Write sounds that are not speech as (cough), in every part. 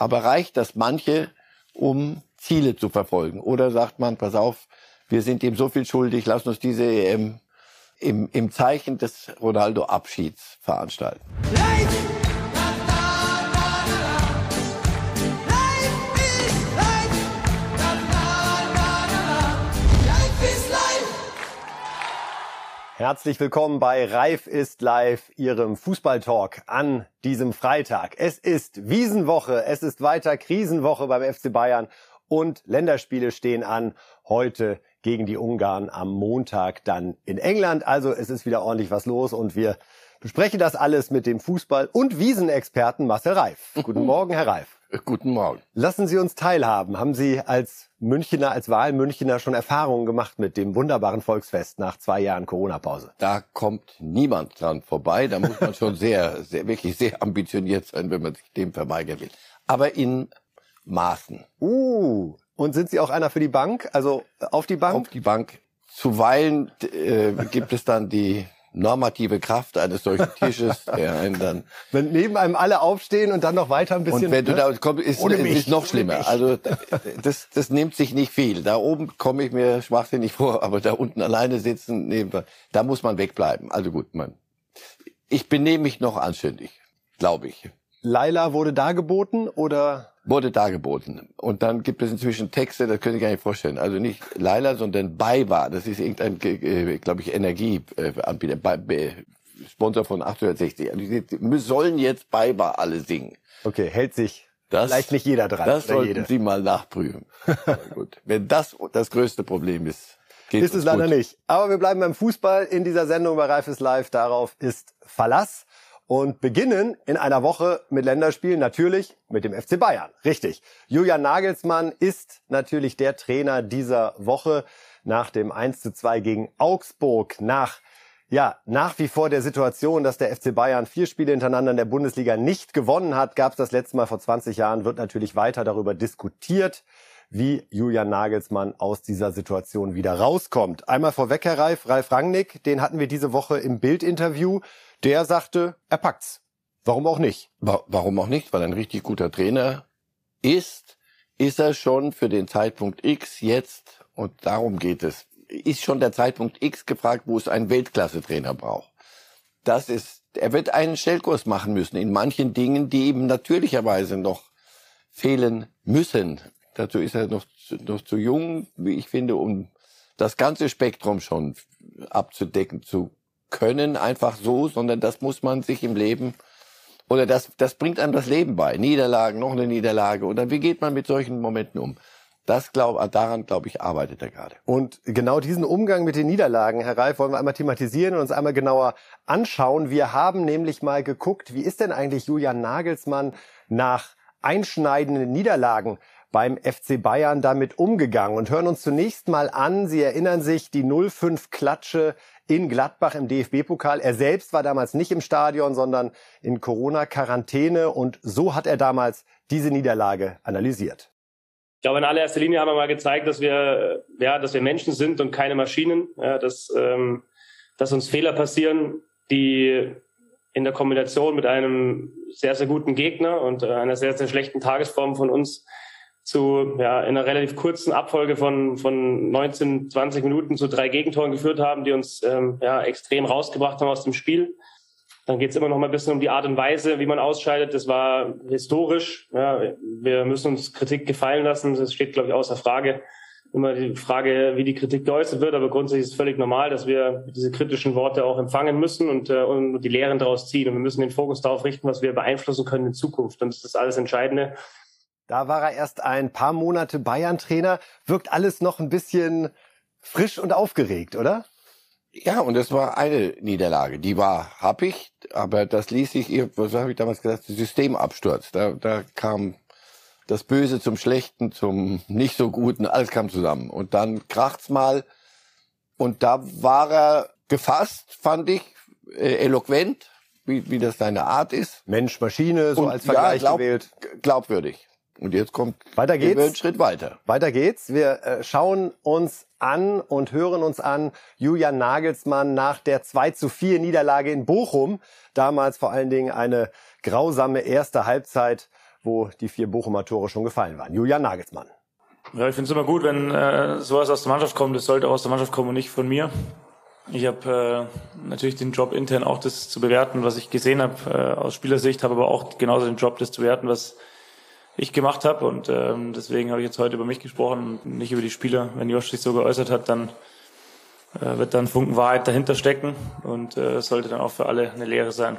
Aber reicht das manche, um Ziele zu verfolgen? Oder sagt man, pass auf, wir sind ihm so viel schuldig, lass uns diese EM im, im Zeichen des Ronaldo-Abschieds veranstalten. Herzlich willkommen bei Reif ist live, Ihrem Fußballtalk an diesem Freitag. Es ist Wiesenwoche, es ist weiter Krisenwoche beim FC Bayern und Länderspiele stehen an. Heute gegen die Ungarn, am Montag dann in England. Also es ist wieder ordentlich was los und wir besprechen das alles mit dem Fußball- und Wiesenexperten Marcel Reif. Guten (laughs) Morgen, Herr Reif. Guten Morgen. Lassen Sie uns teilhaben. Haben Sie als Münchner, als Wahlmünchner schon Erfahrungen gemacht mit dem wunderbaren Volksfest nach zwei Jahren Corona-Pause? Da kommt niemand dran vorbei. Da muss man schon sehr, sehr, wirklich sehr ambitioniert sein, wenn man sich dem verweigern will. Aber in Maßen. Uh, und sind Sie auch einer für die Bank? Also auf die Bank? Auf die Bank. Zuweilen äh, gibt es dann die normative Kraft eines solchen Tisches, (laughs) der einen dann. Wenn neben einem alle aufstehen und dann noch weiter ein bisschen. Und wenn du ne? da kommst, ist es ist noch schlimmer. Also (laughs) das, das nimmt sich nicht viel. Da oben komme ich mir schwachsinnig vor, aber da unten alleine sitzen, neben, da muss man wegbleiben. Also gut, man. Ich benehme mich noch anständig, glaube ich. Laila wurde dargeboten oder? Wurde dargeboten. Und dann gibt es inzwischen Texte, das können Sie gar nicht vorstellen. Also nicht Laila, sondern Baiwa. Das ist irgendein, äh, glaube ich, Energieanbieter, Sponsor von 860. Also die sollen jetzt Baiwa alle singen. Okay, hält sich das, vielleicht nicht jeder dran. Das sollten jede. Sie mal nachprüfen. (laughs) gut. Wenn das das größte Problem ist, geht ist es leider gut. nicht. Aber wir bleiben beim Fußball in dieser Sendung bei Reifes Live. Darauf ist Verlass und beginnen in einer Woche mit Länderspielen natürlich mit dem FC Bayern. Richtig. Julian Nagelsmann ist natürlich der Trainer dieser Woche nach dem 1 zu 2 gegen Augsburg, nach ja, nach wie vor der Situation, dass der FC Bayern vier Spiele hintereinander in der Bundesliga nicht gewonnen hat, gab es das letzte Mal vor 20 Jahren, wird natürlich weiter darüber diskutiert, wie Julian Nagelsmann aus dieser Situation wieder rauskommt. Einmal vorweg, Herr Ralf, Ralf Rangnick, den hatten wir diese Woche im Bildinterview der sagte, er packt's. Warum auch nicht? Warum auch nicht? Weil ein richtig guter Trainer ist, ist er schon für den Zeitpunkt X jetzt, und darum geht es, ist schon der Zeitpunkt X gefragt, wo es einen Weltklasse-Trainer braucht. Das ist, er wird einen Stellkurs machen müssen in manchen Dingen, die ihm natürlicherweise noch fehlen müssen. Dazu ist er noch, noch zu jung, wie ich finde, um das ganze Spektrum schon abzudecken zu können, einfach so, sondern das muss man sich im Leben oder das, das bringt einem das Leben bei. Niederlagen, noch eine Niederlage. Und wie geht man mit solchen Momenten um? Das glaub, daran, glaube ich, arbeitet er gerade. Und genau diesen Umgang mit den Niederlagen, Herr Reif, wollen wir einmal thematisieren und uns einmal genauer anschauen. Wir haben nämlich mal geguckt, wie ist denn eigentlich Julian Nagelsmann nach einschneidenden Niederlagen beim FC Bayern damit umgegangen und hören uns zunächst mal an. Sie erinnern sich, die 0-5 Klatsche in Gladbach im DFB-Pokal. Er selbst war damals nicht im Stadion, sondern in Corona-Quarantäne und so hat er damals diese Niederlage analysiert. Ich glaube, in allererster Linie haben wir mal gezeigt, dass wir, ja, dass wir Menschen sind und keine Maschinen, ja, dass, ähm, dass uns Fehler passieren, die in der Kombination mit einem sehr, sehr guten Gegner und äh, einer sehr, sehr schlechten Tagesform von uns zu ja, in einer relativ kurzen Abfolge von, von 19, 20 Minuten zu drei Gegentoren geführt haben, die uns ähm, ja, extrem rausgebracht haben aus dem Spiel. Dann geht es immer noch mal ein bisschen um die Art und Weise, wie man ausscheidet. Das war historisch. Ja, wir müssen uns Kritik gefallen lassen. Das steht, glaube ich, außer Frage. Immer die Frage, wie die Kritik geäußert wird. Aber grundsätzlich ist es völlig normal, dass wir diese kritischen Worte auch empfangen müssen und, äh, und die Lehren daraus ziehen. Und wir müssen den Fokus darauf richten, was wir beeinflussen können in Zukunft. Und das ist alles Entscheidende. Da war er erst ein paar Monate Bayern-Trainer. Wirkt alles noch ein bisschen frisch und aufgeregt, oder? Ja, und es war eine Niederlage. Die war happig, aber das ließ sich, was habe ich damals gesagt, Systemabsturz. Da, da kam das Böse zum Schlechten, zum nicht so Guten, alles kam zusammen. Und dann kracht's mal. Und da war er gefasst, fand ich, äh, eloquent, wie, wie das seine Art ist. Mensch, Maschine, so und als Vergleich ja, glaub, gewählt. Glaubwürdig. Und jetzt kommt weiter geht's. Wir einen Schritt weiter. Weiter geht's. Wir äh, schauen uns an und hören uns an Julian Nagelsmann nach der 2 zu 4 Niederlage in Bochum. Damals vor allen Dingen eine grausame erste Halbzeit, wo die vier Bochumer Tore schon gefallen waren. Julian Nagelsmann. Ja, ich finde es immer gut, wenn äh, sowas aus der Mannschaft kommt. Das sollte auch aus der Mannschaft kommen und nicht von mir. Ich habe äh, natürlich den Job intern auch das zu bewerten, was ich gesehen habe äh, aus Spielersicht, habe aber auch genauso den Job, das zu bewerten, was ich gemacht habe. Und ähm, deswegen habe ich jetzt heute über mich gesprochen und nicht über die Spieler. Wenn Josh sich so geäußert hat, dann äh, wird dann Funken Wahrheit dahinter stecken und äh, sollte dann auch für alle eine Lehre sein.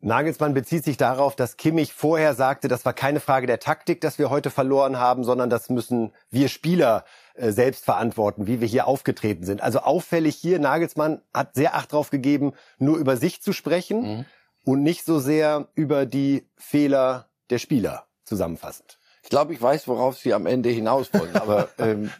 Nagelsmann bezieht sich darauf, dass Kimmich vorher sagte, das war keine Frage der Taktik, dass wir heute verloren haben, sondern das müssen wir Spieler äh, selbst verantworten, wie wir hier aufgetreten sind. Also auffällig hier, Nagelsmann hat sehr Acht drauf gegeben, nur über sich zu sprechen mhm. und nicht so sehr über die Fehler der Spieler zusammenfassend. Ich glaube, ich weiß, worauf Sie am Ende hinaus wollen, aber (laughs) ähm,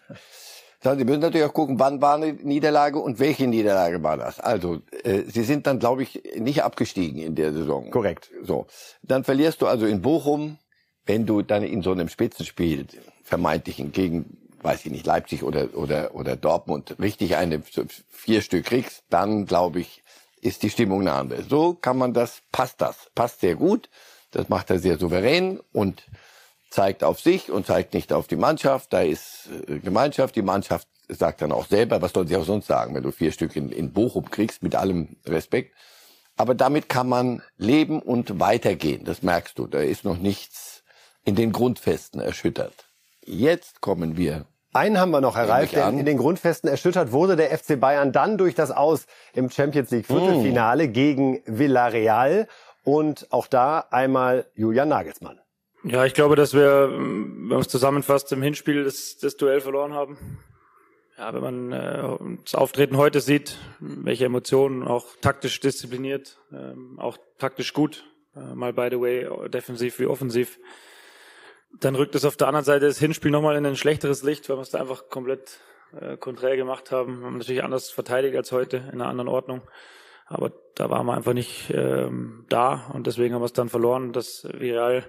Sie müssen natürlich auch gucken, wann war eine Niederlage und welche Niederlage war das. Also, äh, Sie sind dann, glaube ich, nicht abgestiegen in der Saison. Korrekt. So, dann verlierst du also in Bochum, wenn du dann in so einem Spitzenspiel vermeintlichen gegen, weiß ich nicht, Leipzig oder oder oder Dortmund richtig eine vier Stück kriegst, dann glaube ich, ist die Stimmung eine andere. So kann man das, passt das, passt sehr gut. Das macht er sehr souverän und zeigt auf sich und zeigt nicht auf die Mannschaft. Da ist äh, Gemeinschaft. Die Mannschaft sagt dann auch selber, was soll sie auch sonst sagen, wenn du vier Stück in, in Bochum kriegst, mit allem Respekt. Aber damit kann man leben und weitergehen. Das merkst du. Da ist noch nichts in den Grundfesten erschüttert. Jetzt kommen wir einen haben wir noch erreicht, denn in den Grundfesten erschüttert wurde der FC Bayern dann durch das Aus im Champions League Viertelfinale mm. gegen Villarreal und auch da einmal Julian Nagelsmann. Ja, ich glaube, dass wir, wenn man es zusammenfasst, im Hinspiel das, das Duell verloren haben. Ja, wenn man äh, das Auftreten heute sieht, welche Emotionen, auch taktisch diszipliniert, ähm, auch taktisch gut, äh, mal by the way, defensiv wie offensiv, dann rückt es auf der anderen Seite das Hinspiel nochmal in ein schlechteres Licht, weil wir es da einfach komplett äh, konträr gemacht haben. Wir haben natürlich anders verteidigt als heute, in einer anderen Ordnung. Aber da waren wir einfach nicht ähm, da und deswegen haben wir es dann verloren. Das Viral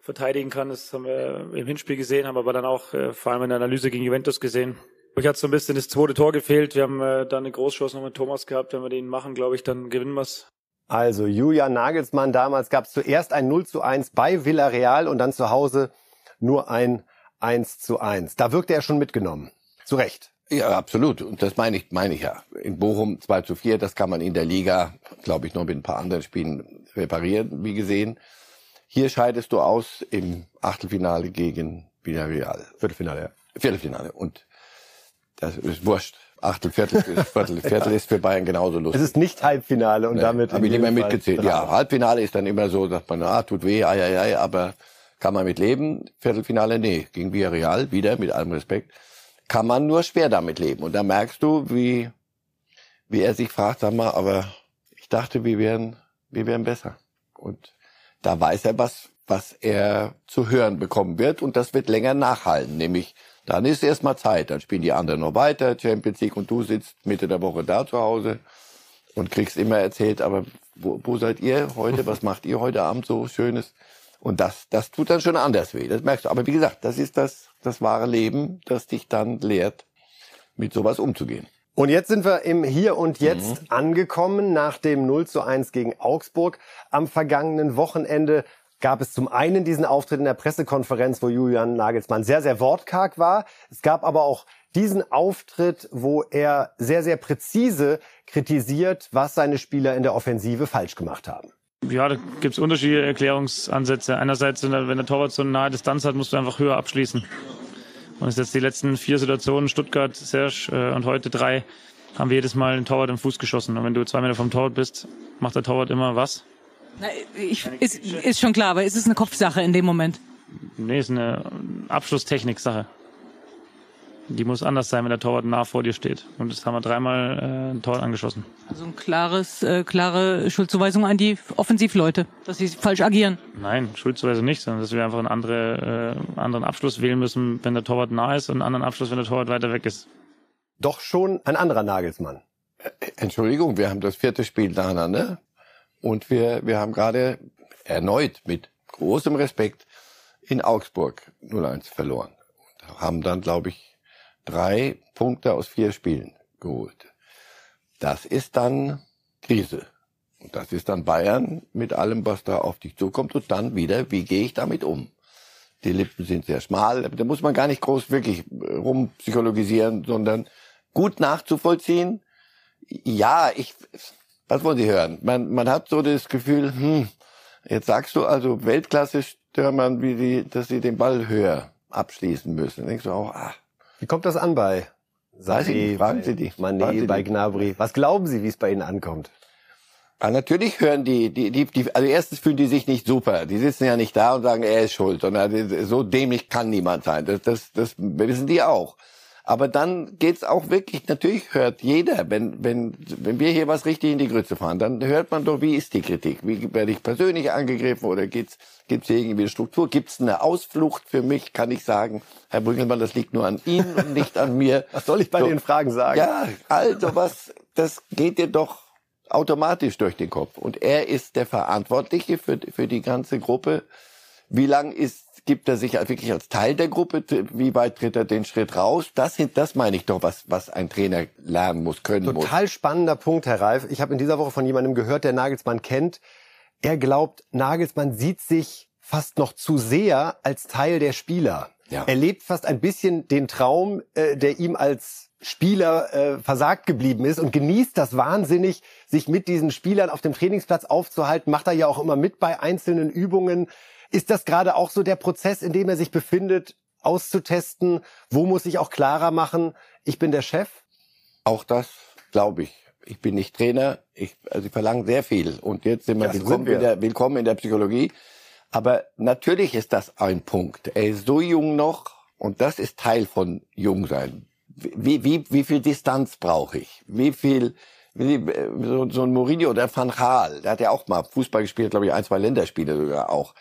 verteidigen kann. Das haben wir im Hinspiel gesehen, haben aber dann auch äh, vor allem in der Analyse gegen Juventus gesehen. Ich hat so ein bisschen das zweite Tor gefehlt. Wir haben äh, dann eine Großchance noch mit Thomas gehabt. Wenn wir den machen, glaube ich, dann gewinnen wir es. Also Julian Nagelsmann, damals gab es zuerst ein 0 zu 1 bei Villarreal und dann zu Hause nur ein 1 zu 1. Da wirkte er schon mitgenommen. Zu Recht. Ja, absolut. Und das meine ich, meine ich ja. In Bochum 2 zu 4, das kann man in der Liga, glaube ich, noch mit ein paar anderen Spielen reparieren, wie gesehen. Hier scheidest du aus im Achtelfinale gegen Villarreal. Viertelfinale, ja. Viertelfinale. Und das ist wurscht. Achtel, Viertel, Viertel, Viertel ist für Bayern genauso lustig. Es ist nicht Halbfinale und nee, damit. Habe ich nicht mehr mitgezählt. Ja, Halbfinale ist dann immer so, sagt man, ah, tut weh, ai, ai, ai, aber kann man mit leben. Viertelfinale, nee, gegen Villarreal, wieder, mit allem Respekt, kann man nur schwer damit leben. Und da merkst du, wie, wie er sich fragt, sag mal, aber ich dachte, wir wären, wir wären besser. Und da weiß er was, was er zu hören bekommen wird und das wird länger nachhalten, nämlich dann ist erstmal Zeit, dann spielen die anderen noch weiter, Champions League und du sitzt Mitte der Woche da zu Hause und kriegst immer erzählt, aber wo, wo seid ihr heute, was macht ihr heute Abend so Schönes? Und das, das tut dann schon anders weh, das merkst du. Aber wie gesagt, das ist das, das wahre Leben, das dich dann lehrt, mit sowas umzugehen. Und jetzt sind wir im Hier und Jetzt mhm. angekommen nach dem 0 zu 1 gegen Augsburg. Am vergangenen Wochenende gab es zum einen diesen Auftritt in der Pressekonferenz, wo Julian Nagelsmann sehr, sehr wortkarg war. Es gab aber auch diesen Auftritt, wo er sehr, sehr präzise kritisiert, was seine Spieler in der Offensive falsch gemacht haben. Ja, da gibt es unterschiedliche Erklärungsansätze. Einerseits, wenn der Torwart so eine nahe Distanz hat, musst du einfach höher abschließen. Und es jetzt die letzten vier Situationen, Stuttgart, Serge äh, und heute drei, haben wir jedes Mal den Torwart im Fuß geschossen. Und wenn du zwei Meter vom Torwart bist, macht der Torwart immer was? Na, ich, ist, ist schon klar, aber ist es eine Kopfsache in dem Moment? Nee, ist eine Abschlusstechnik-Sache. Die muss anders sein, wenn der Torwart nah vor dir steht. Und das haben wir dreimal äh, ein Tor angeschossen. Also ein klares, äh, klare Schuldzuweisung an die Offensivleute, dass sie falsch agieren. Nein, Schuldzuweisung nicht, sondern dass wir einfach einen andere, äh, anderen Abschluss wählen müssen, wenn der Torwart nah ist und einen anderen Abschluss, wenn der Torwart weiter weg ist. Doch schon ein anderer Nagelsmann. Äh, Entschuldigung, wir haben das vierte Spiel nacheinander und wir, wir haben gerade erneut mit großem Respekt in Augsburg 0-1 verloren. Und haben dann, glaube ich, drei Punkte aus vier Spielen geholt. Das ist dann Krise. Und das ist dann Bayern mit allem, was da auf dich zukommt. Und dann wieder, wie gehe ich damit um? Die Lippen sind sehr schmal. Da muss man gar nicht groß wirklich rumpsychologisieren, sondern gut nachzuvollziehen. Ja, ich, was wollen Sie hören? Man, man hat so das Gefühl, hm, jetzt sagst du also Weltklasse Stürmern, wie die, dass sie den Ball höher abschließen müssen. Denkst du auch, ah. Wie kommt das an bei Sarri, fragen Sie die. Mané, bei Gnabry? Was glauben Sie, wie es bei Ihnen ankommt? Ja, natürlich hören die, die, die, die, also erstens fühlen die sich nicht super. Die sitzen ja nicht da und sagen, er ist schuld, sondern so dämlich kann niemand sein. Das, das, das wissen die auch. Aber dann geht's auch wirklich, natürlich hört jeder, wenn, wenn, wenn wir hier was richtig in die Grütze fahren, dann hört man doch, wie ist die Kritik? Wie werde ich persönlich angegriffen oder gibt's, gibt's hier irgendwie eine Struktur? Gibt's eine Ausflucht für mich? Kann ich sagen, Herr Brüggelmann, das liegt nur an Ihnen und nicht an mir. (laughs) Was soll ich bei so, den Fragen sagen? Ja, also was, das geht dir doch automatisch durch den Kopf. Und er ist der Verantwortliche für, für die ganze Gruppe. Wie lang ist, gibt er sich wirklich als Teil der Gruppe? Wie weit tritt er den Schritt raus? Das, sind, das meine ich doch, was, was ein Trainer lernen muss, können Total muss. Total spannender Punkt, Herr Reif. Ich habe in dieser Woche von jemandem gehört, der Nagelsmann kennt. Er glaubt, Nagelsmann sieht sich fast noch zu sehr als Teil der Spieler. Ja. Er lebt fast ein bisschen den Traum, äh, der ihm als Spieler äh, versagt geblieben ist und genießt das wahnsinnig, sich mit diesen Spielern auf dem Trainingsplatz aufzuhalten. Macht er ja auch immer mit bei einzelnen Übungen. Ist das gerade auch so der Prozess, in dem er sich befindet, auszutesten? Wo muss ich auch klarer machen, ich bin der Chef? Auch das glaube ich. Ich bin nicht Trainer. Ich, also ich verlange sehr viel. Und jetzt sind wir, willkommen, wir. In der, willkommen in der Psychologie. Aber natürlich ist das ein Punkt. Er ist so jung noch und das ist Teil von Jungsein wie, wie, wie viel Distanz brauche ich? Wie viel, wie, so, so ein Mourinho oder Van Gaal, der hat ja auch mal Fußball gespielt, glaube ich, ein, zwei Länderspiele sogar auch.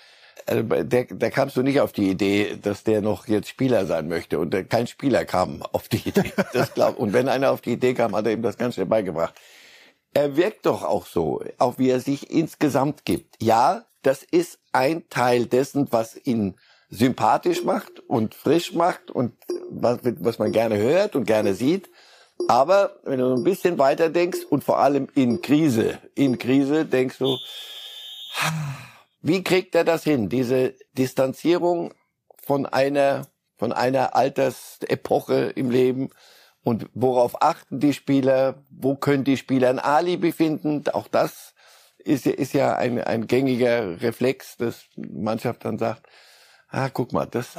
Also der, der kamst du nicht auf die Idee, dass der noch jetzt Spieler sein möchte. Und der, kein Spieler kam auf die Idee. (laughs) Das glaub, und wenn einer auf die Idee kam, hat er ihm das ganz schnell beigebracht. Er wirkt doch auch so, auch wie er sich insgesamt gibt. Ja, das ist ein Teil dessen, was ihn sympathisch macht und frisch macht und was, was man gerne hört und gerne sieht. Aber wenn du ein bisschen weiter denkst und vor allem in Krise, in Krise denkst du, wie kriegt er das hin? Diese Distanzierung von einer, von einer Altersepoche im Leben und worauf achten die Spieler? Wo können die Spieler ein Alibi finden? Auch das ist, ist ja ein, ein gängiger Reflex, dass Mannschaft dann sagt, ah, guck mal, das,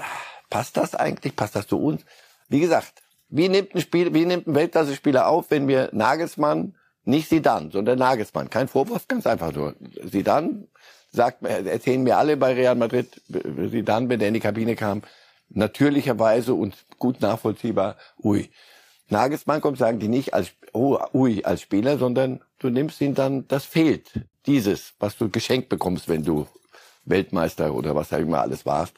passt das eigentlich? Passt das zu uns? Wie gesagt, wie nimmt ein Spiel, wie nimmt ein Weltklasse-Spieler auf, wenn wir Nagelsmann, nicht Sidan, sondern Nagelsmann, kein Vorwurf, ganz einfach nur. Sidan sagt, erzählen mir alle bei Real Madrid, Sidan, wenn der in die Kabine kam, natürlicherweise und gut nachvollziehbar, ui. Nagelsmann kommt, sagen die nicht als, oh, ui, als Spieler, sondern du nimmst ihn dann, das fehlt. Dieses, was du geschenkt bekommst, wenn du Weltmeister oder was auch immer alles warst.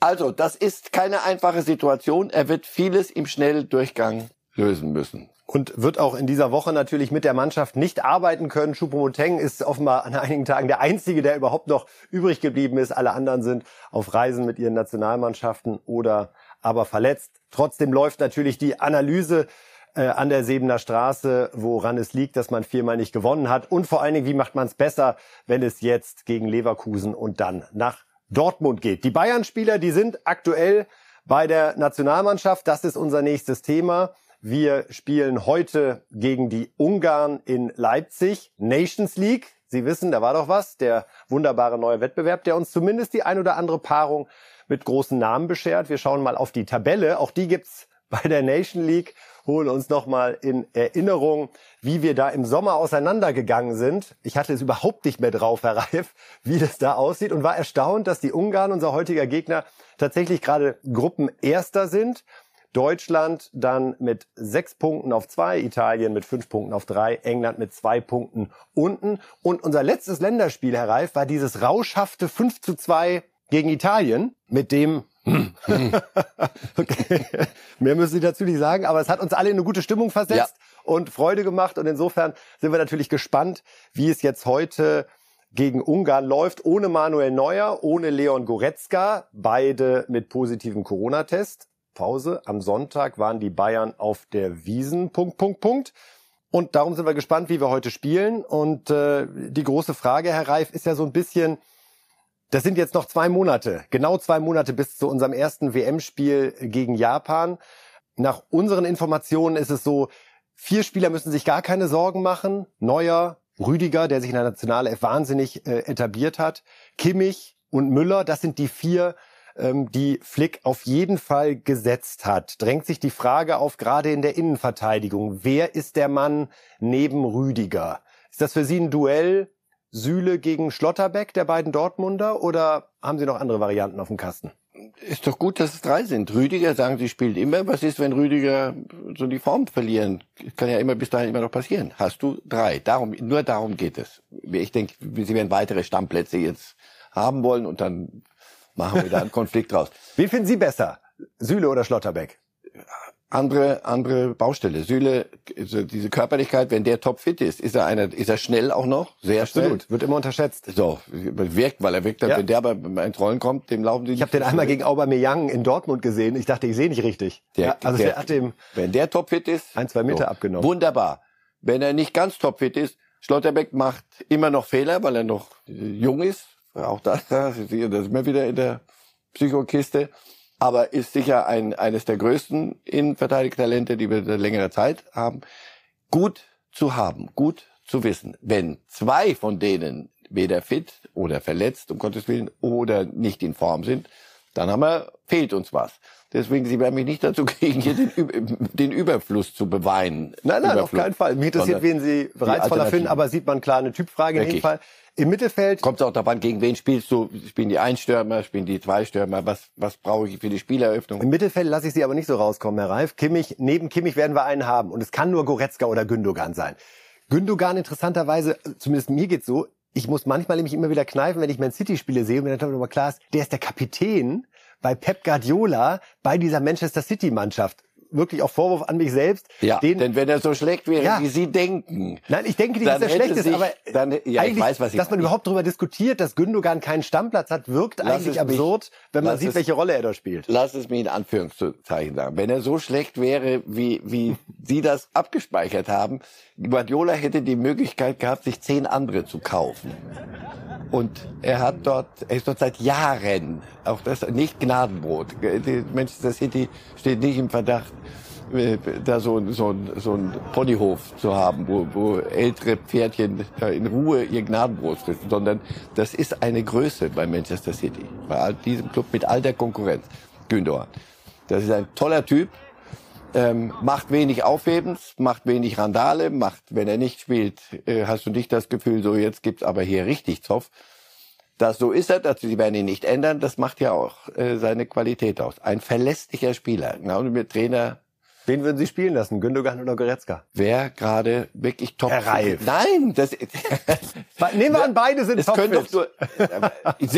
Also, das ist keine einfache Situation. Er wird vieles im Schnelldurchgang lösen müssen. Und wird auch in dieser Woche natürlich mit der Mannschaft nicht arbeiten können. Choupo-Moteng ist offenbar an einigen Tagen der Einzige, der überhaupt noch übrig geblieben ist. Alle anderen sind auf Reisen mit ihren Nationalmannschaften oder aber verletzt. Trotzdem läuft natürlich die Analyse äh, an der Sebener Straße, woran es liegt, dass man viermal nicht gewonnen hat. Und vor allen Dingen, wie macht man es besser, wenn es jetzt gegen Leverkusen und dann nach Dortmund geht. Die Bayern-Spieler, die sind aktuell bei der Nationalmannschaft. Das ist unser nächstes Thema. Wir spielen heute gegen die Ungarn in Leipzig. Nations League. Sie wissen, da war doch was. Der wunderbare neue Wettbewerb, der uns zumindest die ein oder andere Paarung mit großen Namen beschert. Wir schauen mal auf die Tabelle. Auch die gibt's bei der Nation League holen uns nochmal in Erinnerung, wie wir da im Sommer auseinandergegangen sind. Ich hatte es überhaupt nicht mehr drauf, Herr Reif, wie das da aussieht und war erstaunt, dass die Ungarn, unser heutiger Gegner, tatsächlich gerade Gruppenerster sind. Deutschland dann mit sechs Punkten auf zwei, Italien mit fünf Punkten auf drei, England mit zwei Punkten unten. Und unser letztes Länderspiel, Herr Reif, war dieses rauschhafte 5 zu 2 gegen Italien, mit dem (laughs) okay. Mehr müssen Sie dazu nicht sagen, aber es hat uns alle in eine gute Stimmung versetzt ja. und Freude gemacht. Und insofern sind wir natürlich gespannt, wie es jetzt heute gegen Ungarn läuft, ohne Manuel Neuer, ohne Leon Goretzka, beide mit positivem Corona-Test. Pause. Am Sonntag waren die Bayern auf der Wiesen. Punkt, Punkt, Punkt. Und darum sind wir gespannt, wie wir heute spielen. Und äh, die große Frage, Herr Reif, ist ja so ein bisschen, das sind jetzt noch zwei Monate, genau zwei Monate bis zu unserem ersten WM-Spiel gegen Japan. Nach unseren Informationen ist es so, vier Spieler müssen sich gar keine Sorgen machen. Neuer, Rüdiger, der sich in der Nationale wahnsinnig äh, etabliert hat, Kimmich und Müller, das sind die vier, ähm, die Flick auf jeden Fall gesetzt hat. Drängt sich die Frage auf, gerade in der Innenverteidigung, wer ist der Mann neben Rüdiger? Ist das für Sie ein Duell Süle gegen Schlotterbeck, der beiden Dortmunder, oder haben Sie noch andere Varianten auf dem Kasten? Ist doch gut, dass es drei sind. Rüdiger, sagen Sie, spielt immer. Was ist, wenn Rüdiger so die Form verlieren? Kann ja immer bis dahin immer noch passieren. Hast du drei. Darum, nur darum geht es. Ich denke, Sie werden weitere Stammplätze jetzt haben wollen und dann machen wir da einen Konflikt draus. Wen finden Sie besser? Süle oder Schlotterbeck? andere andere Baustelle. Süle, also diese Körperlichkeit, wenn der topfit ist, ist er einer, ist er schnell auch noch, sehr Absolut. schnell. Wird immer unterschätzt. So, wirkt, weil er wirkt, ja. wenn der aber ins Rollen kommt, dem laufen die. Ich habe den einmal gegen Aubameyang in Dortmund gesehen. Ich dachte, ich sehe nicht richtig. Der, ja, also der, der, hat dem, wenn der topfit ist, ein zwei Meter so, abgenommen. Wunderbar. Wenn er nicht ganz topfit ist, Schlotterbeck macht immer noch Fehler, weil er noch jung ist. Auch das, (laughs) das ist immer wieder in der Psychokiste aber ist sicher ein, eines der größten Innenverteidigungstalente, die wir seit längerer Zeit haben. Gut zu haben, gut zu wissen. Wenn zwei von denen weder fit oder verletzt, um Gottes Willen, oder nicht in Form sind, dann haben wir, fehlt uns was. Deswegen, Sie werden mich nicht dazu kriegen, hier den, den Überfluss zu beweinen. Nein, nein, auf keinen Fall. Mich interessiert, wen Sie reizvoller finden, aber sieht man klar eine Typfrage in jedem Fall. Im Mittelfeld. Kommt es auch darauf an, gegen wen spielst du? Spielen die Einstürmer, spielen die Zweistürmer? Was, was brauche ich für die Spieleröffnung? Im Mittelfeld lasse ich Sie aber nicht so rauskommen, Herr Reif. Kimmich, neben Kimmich werden wir einen haben. Und es kann nur Goretzka oder Gündogan sein. Gündogan interessanterweise, zumindest mir geht's so, ich muss manchmal nämlich immer wieder kneifen, wenn ich Man City Spiele sehe und mir dann aber klar ist, der ist der Kapitän bei Pep Guardiola bei dieser Manchester City Mannschaft wirklich auch Vorwurf an mich selbst. Ja, den, denn wenn er so schlecht wäre, ja. wie Sie denken. Nein, ich denke nicht, dass er schlecht ist, aber dann, ja, ich weiß, was ich dass man überhaupt darüber diskutiert, dass Gündogan keinen Stammplatz hat, wirkt Lass eigentlich absurd, mich, wenn man sieht, es, welche Rolle er da spielt. Lass es mir in Anführungszeichen sagen. Wenn er so schlecht wäre, wie, wie Sie das abgespeichert haben, Guardiola hätte die Möglichkeit gehabt, sich zehn andere zu kaufen. Und er hat dort, er ist dort seit Jahren, auch das nicht Gnadenbrot. Die Manchester City steht nicht im Verdacht, äh, da so, so, so ein Ponyhof zu haben, wo, wo ältere Pferdchen in Ruhe ihr Gnadenbrot fressen, sondern das ist eine Größe bei Manchester City, bei diesem Club mit all der Konkurrenz. Gündogan. Das ist ein toller Typ, ähm, macht wenig Aufhebens, macht wenig Randale, macht, wenn er nicht spielt, äh, hast du nicht das Gefühl, so jetzt gibt's aber hier richtig Zoff. Das so ist er, dass sie werden ihn nicht ändern. Das macht ja auch äh, seine Qualität aus. Ein verlässlicher Spieler. Genau wie mit Trainer. Wen würden Sie spielen lassen, Gündogan oder Goretzka? Wer gerade wirklich top. Herr Reif. Nein, das. (laughs) Nehmen wir an, beide sind top. Nur,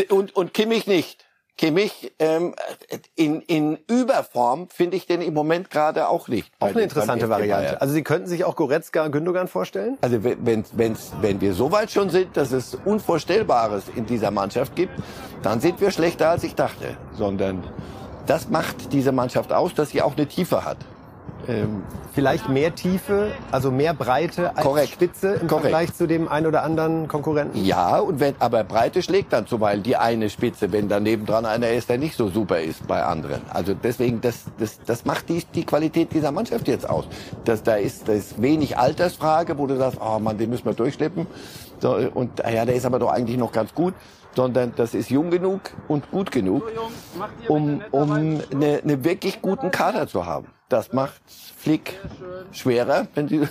und und Kimmich nicht. Kimmich ähm, in, in Überform finde ich den im Moment gerade auch nicht. Auch eine interessante Variante. Also Sie könnten sich auch Goretzka Gündogan vorstellen? Also wenn, wenn's, wenn wir so weit schon sind, dass es Unvorstellbares in dieser Mannschaft gibt, dann sind wir schlechter als ich dachte. Sondern das macht diese Mannschaft aus, dass sie auch eine Tiefe hat ähm, vielleicht mehr Tiefe, also mehr Breite als korrekt, Spitze im korrekt. Vergleich zu dem ein oder anderen Konkurrenten? Ja, und wenn, aber Breite schlägt dann zuweilen die eine Spitze, wenn daneben dran einer ist, der nicht so super ist bei anderen. Also deswegen, das, das, das macht die, die Qualität dieser Mannschaft jetzt aus. Das, da ist, da ist wenig Altersfrage, wo du sagst, oh Mann, den müssen wir durchschleppen. So, und ja, der ist aber doch eigentlich noch ganz gut sondern das ist jung genug und gut genug, um, um eine, eine wirklich guten Kader zu haben. Das macht Flick schwerer, wenn Sie,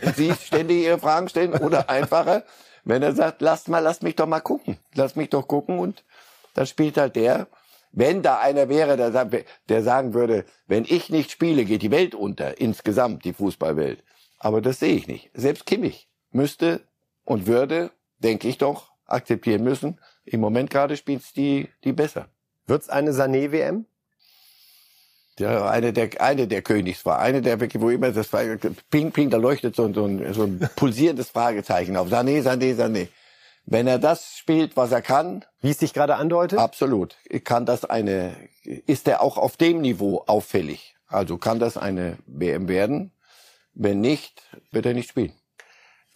wenn Sie ständig Ihre Fragen stellen oder einfacher, wenn er sagt, lasst mal, lasst mich doch mal gucken. Lasst mich doch gucken und dann spielt halt der. Wenn da einer wäre, der, der sagen würde, wenn ich nicht spiele, geht die Welt unter, insgesamt die Fußballwelt. Aber das sehe ich nicht. Selbst Kimmich müsste und würde, denke ich doch, akzeptieren müssen. Im Moment gerade spielt's die, die besser. Wird's eine Sané-WM? Ja, eine der, eine der Königs war. Eine der, wo immer das war, ping, ping, da leuchtet so, so, ein, so ein (laughs) pulsierendes Fragezeichen auf. Sané, Sané, Sané. Wenn er das spielt, was er kann. Wie es sich gerade andeutet? Absolut. Kann das eine, ist er auch auf dem Niveau auffällig? Also kann das eine WM werden? Wenn nicht, wird er nicht spielen.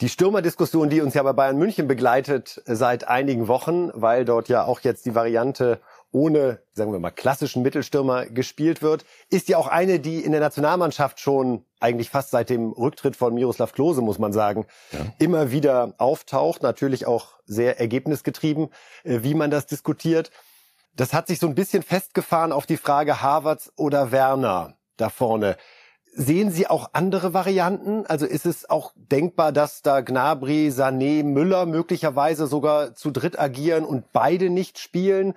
Die Stürmerdiskussion, die uns ja bei Bayern München begleitet seit einigen Wochen, weil dort ja auch jetzt die Variante ohne, sagen wir mal, klassischen Mittelstürmer gespielt wird, ist ja auch eine, die in der Nationalmannschaft schon eigentlich fast seit dem Rücktritt von Miroslav Klose, muss man sagen, ja. immer wieder auftaucht. Natürlich auch sehr ergebnisgetrieben, äh, wie man das diskutiert. Das hat sich so ein bisschen festgefahren auf die Frage Havertz oder Werner da vorne. Sehen Sie auch andere Varianten? Also ist es auch denkbar, dass da Gnabry, Sané, Müller möglicherweise sogar zu dritt agieren und beide nicht spielen?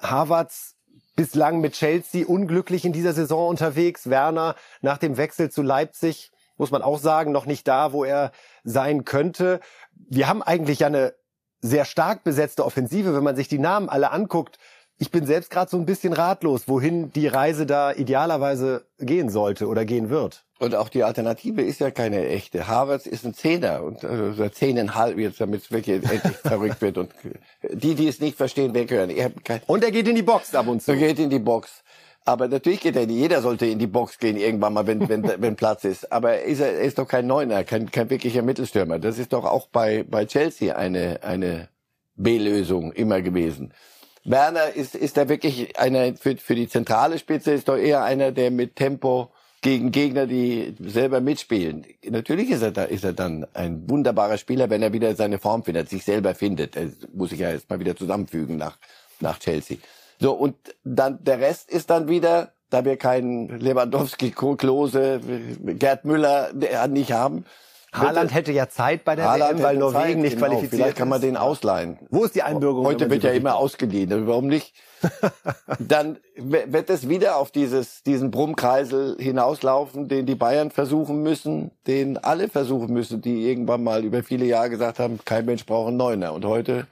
Havertz bislang mit Chelsea unglücklich in dieser Saison unterwegs. Werner nach dem Wechsel zu Leipzig, muss man auch sagen, noch nicht da, wo er sein könnte. Wir haben eigentlich ja eine sehr stark besetzte Offensive, wenn man sich die Namen alle anguckt. Ich bin selbst gerade so ein bisschen ratlos, wohin die Reise da idealerweise gehen sollte oder gehen wird. Und auch die Alternative ist ja keine echte. Harvard ist ein Zehner und also zehneinhalb jetzt, damit es wirklich endlich (laughs) verrückt wird. Und die, die es nicht verstehen, weghören. Und er geht in die Box ab und zu. Er geht in die Box. Aber natürlich geht er in die, jeder sollte in die Box gehen irgendwann mal, wenn, wenn, (laughs) wenn Platz ist. Aber ist er ist doch kein Neuner, kein, kein wirklicher Mittelstürmer. Das ist doch auch bei, bei Chelsea eine, eine B-Lösung immer gewesen. Werner ist, ist da wirklich einer für, für die zentrale Spitze, ist doch eher einer, der mit Tempo gegen Gegner, die selber mitspielen. Natürlich ist er da, ist er dann ein wunderbarer Spieler, wenn er wieder seine Form findet, sich selber findet. Er muss sich ja jetzt mal wieder zusammenfügen nach, nach Chelsea. So, und dann, der Rest ist dann wieder, da wir keinen Lewandowski, Klose, Gerd Müller nicht haben, Haaland hätte ja Zeit bei der Haaland WM, weil Norwegen Zeit, nicht genau. qualifiziert Vielleicht kann man den ausleihen. Wo ist die Einbürgerung? Heute wird ja immer ausgeliehen. Warum nicht? (laughs) Dann wird es wieder auf dieses, diesen Brummkreisel hinauslaufen, den die Bayern versuchen müssen, den alle versuchen müssen, die irgendwann mal über viele Jahre gesagt haben, kein Mensch braucht einen Neuner. Und heute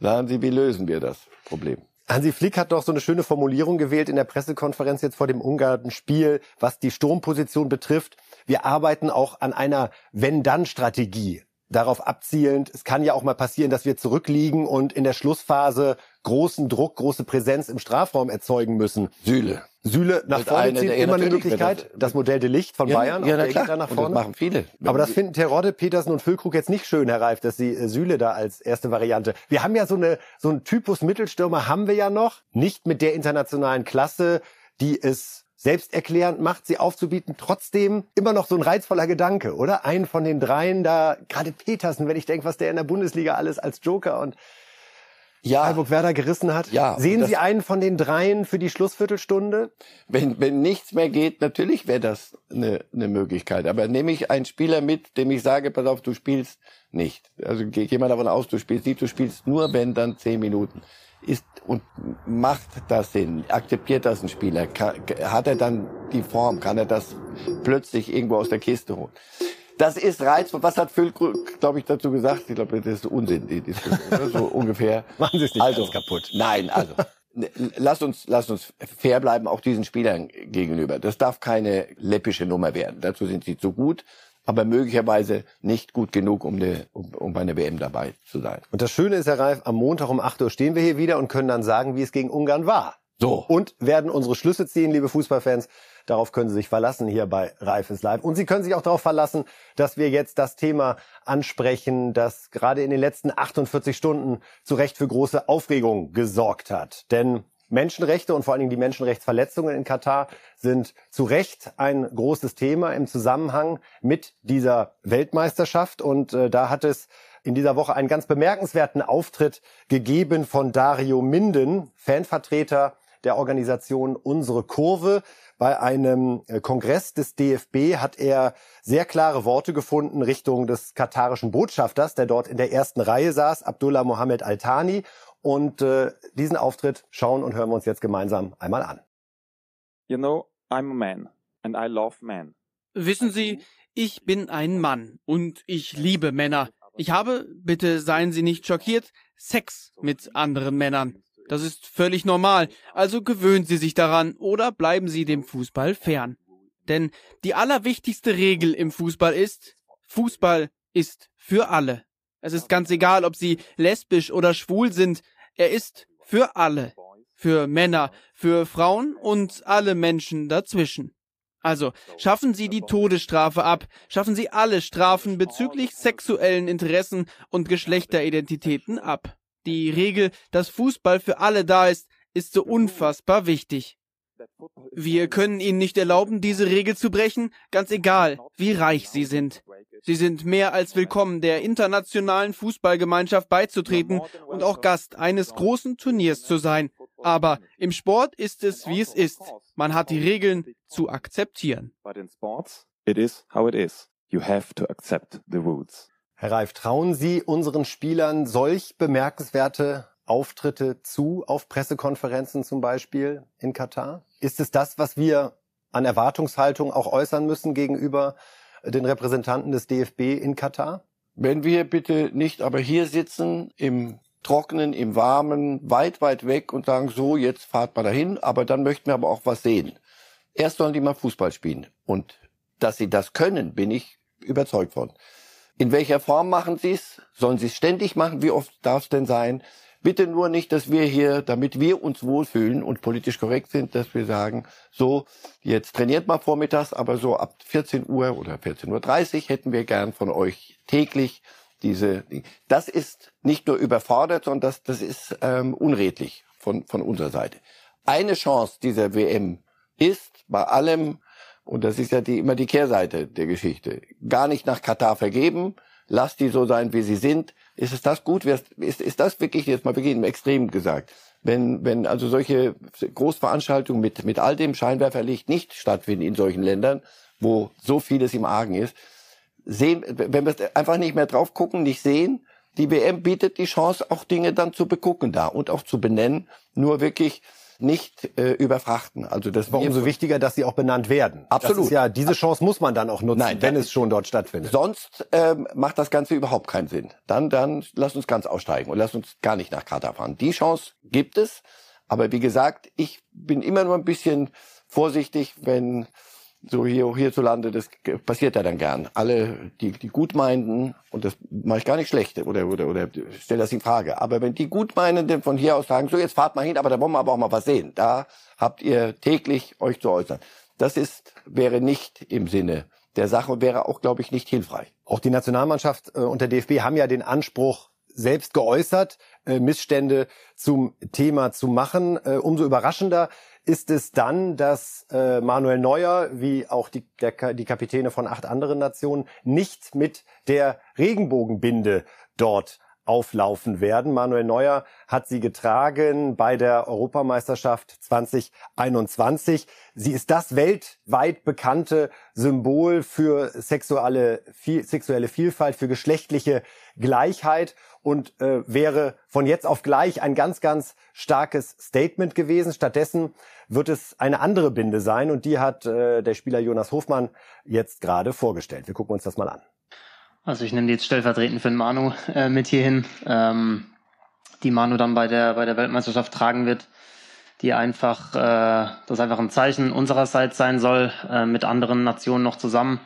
sagen sie, wie lösen wir das Problem? Hansi Flick hat doch so eine schöne Formulierung gewählt in der Pressekonferenz jetzt vor dem Ungarn-Spiel, was die Sturmposition betrifft. Wir arbeiten auch an einer Wenn-Dann-Strategie. Darauf abzielend, es kann ja auch mal passieren, dass wir zurückliegen und in der Schlussphase großen Druck, große Präsenz im Strafraum erzeugen müssen. Sühle. Sühle nach Mit vorne zieht immer eine Möglichkeit. das- Das Modell de Licht von Ja, Bayern, ja, na der klar. geht da nach Und das vorne. machen viele. Aber das finden Terodde, Petersen und Füllkrug jetzt nicht schön, Herr Reif, dass sie äh, Süle da als erste Variante. Wir haben ja so eine so einen Typus Mittelstürmer haben wir ja noch, nicht mit der internationalen Klasse, die es selbsterklärend macht, sie aufzubieten. Trotzdem immer noch so ein reizvoller Gedanke, oder? Einen von den dreien da, gerade Petersen, wenn ich denke, was der in der Bundesliga alles als Joker und Ja, Freiburg Werder gerissen hat. Ja, Sehen das- Sie einen von den dreien für die Schlussviertelstunde? wenn, wenn nichts mehr geht, natürlich wäre das eine, eine Möglichkeit. Aber nehme ich einen Spieler mit, dem ich sage, pass auf, du spielst nicht. Also geh, geh mal davon aus, du spielst nicht, du spielst nur, wenn dann zehn Minuten. Ist und macht das Sinn? Akzeptiert das ein Spieler? Ka- Hat er dann die Form? Kann er das plötzlich irgendwo aus der Kiste holen? Das ist reizvoll. Was hat Füllkrug, glaube ich, dazu gesagt? Ich glaube, das ist Unsinn, die Diskussion. So (laughs) ungefähr. Machen Sie es nicht also, kaputt. Nein, also (laughs) n- lass uns, lass uns fair bleiben, auch diesen Spielern gegenüber. Das darf keine läppische Nummer werden. Dazu sind sie zu gut, aber möglicherweise nicht gut genug, um, eine, um, um bei einer WM dabei zu sein. Und das Schöne ist, Herr Reif, am Montag um 8 Uhr stehen wir hier wieder und können dann sagen, wie es gegen Ungarn war. So. Und werden unsere Schlüsse ziehen, liebe Fußballfans. Darauf können Sie sich verlassen hier bei Reif ist live. Und Sie können sich auch darauf verlassen, dass wir jetzt das Thema ansprechen, das gerade in den letzten 48 Stunden zu Recht für große Aufregung gesorgt hat. Denn Menschenrechte und vor allen Dingen die Menschenrechtsverletzungen in Katar sind zu Recht ein großes Thema im Zusammenhang mit dieser Weltmeisterschaft. Und äh, da hat es in dieser Woche einen ganz bemerkenswerten Auftritt gegeben von Dario Minden, Fanvertreter der Organisation Unsere Kurve. Bei einem äh, Kongress des DFB hat er sehr klare Worte gefunden Richtung des katarischen Botschafters, der dort in der ersten Reihe saß, Abdullah Mohammed Al-Thani. Und äh, diesen Auftritt schauen und hören wir uns jetzt gemeinsam einmal an. You know, I'm a man and I love men. Wissen Sie, ich bin ein Mann und ich liebe Männer. Ich habe, bitte seien Sie nicht schockiert, Sex mit anderen Männern. Das ist völlig normal, also gewöhnen Sie sich daran oder bleiben Sie dem Fußball fern. Denn die allerwichtigste Regel im Fußball ist, Fußball ist für alle. Es ist ganz egal, ob Sie lesbisch oder schwul sind, er ist für alle. Für Männer, für Frauen und alle Menschen dazwischen. Also, schaffen Sie die Todesstrafe ab, schaffen Sie alle Strafen bezüglich sexuellen Interessen und Geschlechteridentitäten ab. Die Regel, dass Fußball für alle da ist, ist so unfassbar wichtig. Wir können Ihnen nicht erlauben, diese Regel zu brechen, ganz egal, wie reich Sie sind. Sie sind mehr als willkommen, der internationalen Fußballgemeinschaft beizutreten und auch Gast eines großen Turniers zu sein. Aber im Sport ist es, wie es ist. Man hat die Regeln zu akzeptieren. It is how it is. You have to accept the rules. Herr Reif, trauen Sie unseren Spielern solch bemerkenswerte Auftritte zu, auf Pressekonferenzen zum Beispiel in Katar? Ist es das, was wir an Erwartungshaltung auch äußern müssen gegenüber den Repräsentanten des DFB in Katar? Wenn wir bitte nicht aber hier sitzen im Trockenen, im Warmen, weit, weit weg und sagen, so, jetzt fahrt mal dahin, aber dann möchten wir aber auch was sehen. Erst sollen die mal Fußball spielen. Und dass sie das können, bin ich überzeugt von. In welcher Form machen sie es? Sollen sie es ständig machen? Wie oft darf es denn sein? Bitte nur nicht, dass wir hier, damit wir uns wohlfühlen und politisch korrekt sind, dass wir sagen, so, jetzt trainiert mal vormittags, aber so ab 14 Uhr oder 14.30 Uhr hätten wir gern von euch täglich diese, das ist nicht nur überfordert, sondern das, das ist ähm, unredlich von, von unserer Seite. Eine Chance dieser WM ist bei allem, und das ist ja die, immer die Kehrseite der Geschichte, gar nicht nach Katar vergeben, lasst die so sein, wie sie sind. Ist es das gut? Ist, ist das wirklich, jetzt mal wirklich im Extrem gesagt, wenn, wenn also solche Großveranstaltungen mit, mit all dem Scheinwerferlicht nicht stattfinden in solchen Ländern, wo so vieles im Argen ist, sehen, wenn wir einfach nicht mehr drauf gucken, nicht sehen, die WM bietet die Chance, auch Dinge dann zu begucken da und auch zu benennen, nur wirklich nicht äh, überfrachten. Also das war umso wichtiger, dass sie auch benannt werden. Absolut. Ja diese Chance muss man dann auch nutzen, Nein, wenn es schon dort stattfindet. Sonst ähm, macht das Ganze überhaupt keinen Sinn. Dann dann lass uns ganz aussteigen und lass uns gar nicht nach Katar fahren. Die Chance gibt es, aber wie gesagt, ich bin immer nur ein bisschen vorsichtig, wenn so hier hierzulande, das passiert ja dann gern. Alle, die, die Gutmeinenden, und das mache ich gar nicht schlecht, oder, oder, oder stelle das in Frage, aber wenn die Gutmeinenden von hier aus sagen, so jetzt fahrt mal hin, aber da wollen wir aber auch mal was sehen, da habt ihr täglich euch zu äußern. Das ist, wäre nicht im Sinne der Sache und wäre auch, glaube ich, nicht hilfreich. Auch die Nationalmannschaft äh, und der DFB haben ja den Anspruch, selbst geäußert, äh, Missstände zum Thema zu machen. Äh, umso überraschender ist es dann, dass äh, Manuel Neuer, wie auch die, der, die Kapitäne von acht anderen Nationen, nicht mit der Regenbogenbinde dort auflaufen werden. Manuel Neuer hat sie getragen bei der Europameisterschaft 2021. Sie ist das weltweit bekannte Symbol für sexuelle, sexuelle Vielfalt, für geschlechtliche Gleichheit und äh, wäre von jetzt auf gleich ein ganz, ganz starkes Statement gewesen. Stattdessen wird es eine andere Binde sein und die hat äh, der Spieler Jonas Hofmann jetzt gerade vorgestellt. Wir gucken uns das mal an. Also ich nehme die jetzt stellvertretend für den Manu äh, mit hierhin, ähm, die Manu dann bei der, bei der Weltmeisterschaft tragen wird, die einfach, äh, das einfach ein Zeichen unsererseits sein soll, äh, mit anderen Nationen noch zusammen.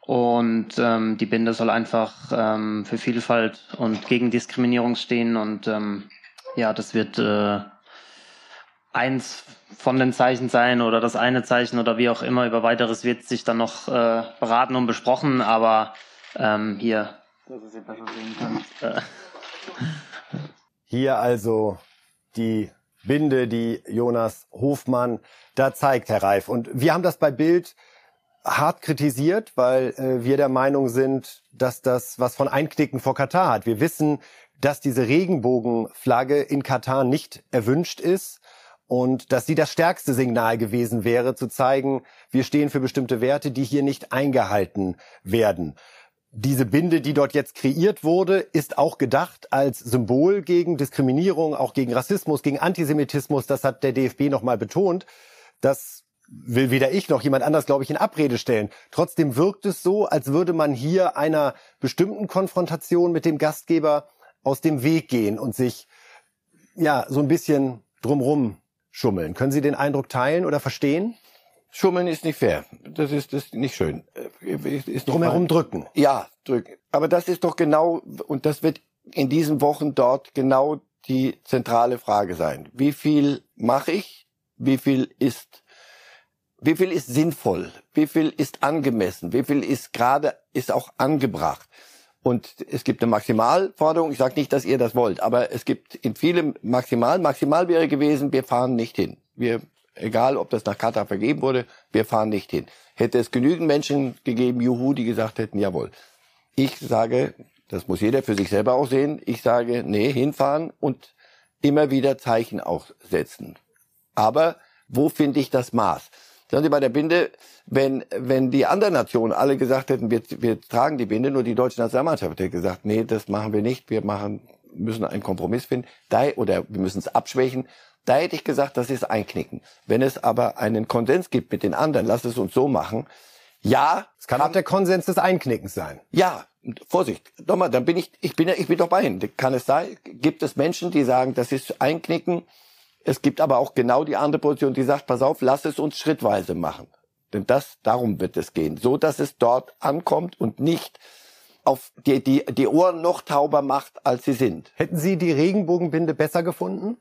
Und ähm, die Binde soll einfach ähm, für Vielfalt und gegen Diskriminierung stehen. Und ähm, ja, das wird äh, eins von den Zeichen sein oder das eine Zeichen oder wie auch immer. Über weiteres wird sich dann noch äh, beraten und besprochen. Aber ähm, hier, dass ihr besser sehen könnt. Äh. (laughs) Hier also die Binde, die Jonas Hofmann da zeigt, Herr Reif. Und wir haben das bei Bild hart kritisiert, weil äh, wir der Meinung sind, dass das was von Einknicken vor Katar hat. Wir wissen, dass diese Regenbogenflagge in Katar nicht erwünscht ist und dass sie das stärkste Signal gewesen wäre, zu zeigen, wir stehen für bestimmte Werte, die hier nicht eingehalten werden diese Binde, die dort jetzt kreiert wurde, ist auch gedacht als Symbol gegen Diskriminierung, auch gegen Rassismus, gegen Antisemitismus. Das hat der DFB nochmal betont. Das will weder ich noch jemand anders, glaube ich, in Abrede stellen. Trotzdem wirkt es so, als würde man hier einer bestimmten Konfrontation mit dem Gastgeber aus dem Weg gehen und sich ja so ein bisschen drumrum schummeln. Können Sie den Eindruck teilen oder verstehen? Schummeln ist nicht fair. Das ist, das ist nicht schön. Ist Drumherum drücken. Ja, drücken. Aber das ist doch genau, und das wird in diesen Wochen dort genau die zentrale Frage sein. Wie viel mache ich? Wie viel ist wie viel ist sinnvoll, wie viel ist angemessen, wie viel ist gerade, ist auch angebracht. Und es gibt eine Maximalforderung. Ich sage nicht, dass ihr das wollt, aber es gibt in vielem Maximal. Maximal wäre gewesen, wir fahren nicht hin. Wir, egal ob das nach Katar vergeben wurde, wir fahren nicht hin. Hätte es genügend Menschen gegeben, juhu, die gesagt hätten, jawohl. Ich sage, das muss jeder für sich selber auch sehen. Ich sage, nee, hinfahren und immer wieder Zeichen auch setzen. Aber wo finde ich das Maß? Sagen Sie bei der Binde, wenn, wenn die anderen Nationen alle gesagt hätten, wir, wir tragen die Binde, nur die deutsche Nationalmannschaft hätte gesagt, nee, das machen wir nicht, wir machen, müssen einen Kompromiss finden, da, oder wir müssen es abschwächen. Da hätte ich gesagt, das ist Einknicken. Wenn es aber einen Konsens gibt mit den anderen, lass es uns so machen. Ja. Es kann auch der Konsens des Einknickens sein. Ja, Vorsicht. Nochmal, dann bin ich, ich bin ja, ich bin doch bei Ihnen. Kann es sein? Gibt es Menschen, die sagen, das ist Einknicken? Es gibt aber auch genau die andere Position, die sagt, pass auf, lass es uns schrittweise machen. Denn das, darum wird es gehen. So, dass es dort ankommt und nicht auf die, die, die Ohren noch tauber macht, als sie sind. Hätten Sie die Regenbogenbinde besser gefunden?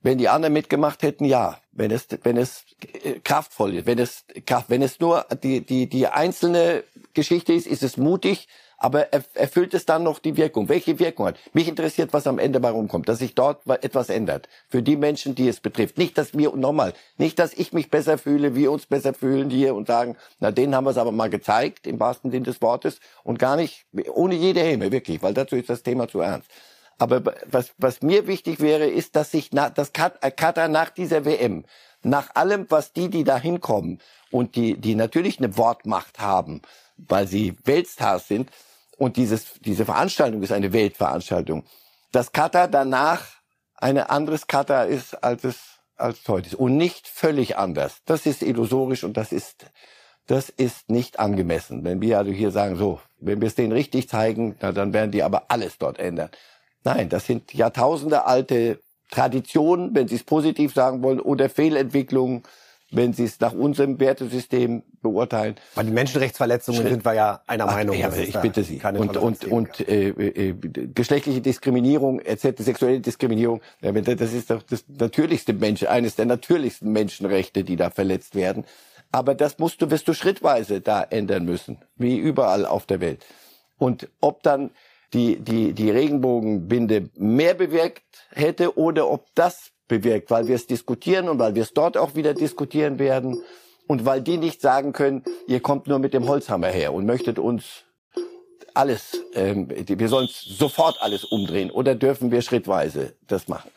Wenn die anderen mitgemacht hätten, ja. Wenn es, wenn es äh, kraftvoll ist, wenn es, wenn es nur die, die, die einzelne Geschichte ist, ist es mutig, aber erfüllt es dann noch die Wirkung? Welche Wirkung hat? Mich interessiert, was am Ende bei rumkommt, dass sich dort etwas ändert. Für die Menschen, die es betrifft. Nicht, dass wir, nochmal, nicht, dass ich mich besser fühle, wir uns besser fühlen hier und sagen, na, denen haben wir es aber mal gezeigt, im wahrsten Sinne des Wortes, und gar nicht, ohne jede Häme, wirklich, weil dazu ist das Thema zu ernst. Aber was, was mir wichtig wäre, ist, dass sich na, das Katar nach dieser WM, nach allem, was die, die da hinkommen und die, die natürlich eine Wortmacht haben, weil sie Weltstars sind, und dieses, diese Veranstaltung ist eine Weltveranstaltung, dass Katar danach ein anderes Katar ist, als es als heute ist. Und nicht völlig anders. Das ist illusorisch und das ist, das ist nicht angemessen. Wenn wir also hier sagen, so, wenn wir es denen richtig zeigen, na, dann werden die aber alles dort ändern. Nein, das sind Jahrtausende alte Traditionen, wenn Sie es positiv sagen wollen, oder Fehlentwicklungen, wenn Sie es nach unserem Wertesystem beurteilen. Bei den Menschenrechtsverletzungen Schritt. sind wir ja einer Ach, Meinung. Ja, ich bitte Sie. Und, und, und äh, äh, geschlechtliche Diskriminierung, etc., sexuelle Diskriminierung, das ist doch das natürlichste Mensch, eines der natürlichsten Menschenrechte, die da verletzt werden. Aber das musst du, wirst du schrittweise da ändern müssen, wie überall auf der Welt. Und ob dann die, die, die Regenbogenbinde mehr bewirkt hätte oder ob das bewirkt, weil wir es diskutieren und weil wir es dort auch wieder diskutieren werden und weil die nicht sagen können, ihr kommt nur mit dem Holzhammer her und möchtet uns alles, ähm, wir sollen sofort alles umdrehen oder dürfen wir schrittweise das machen?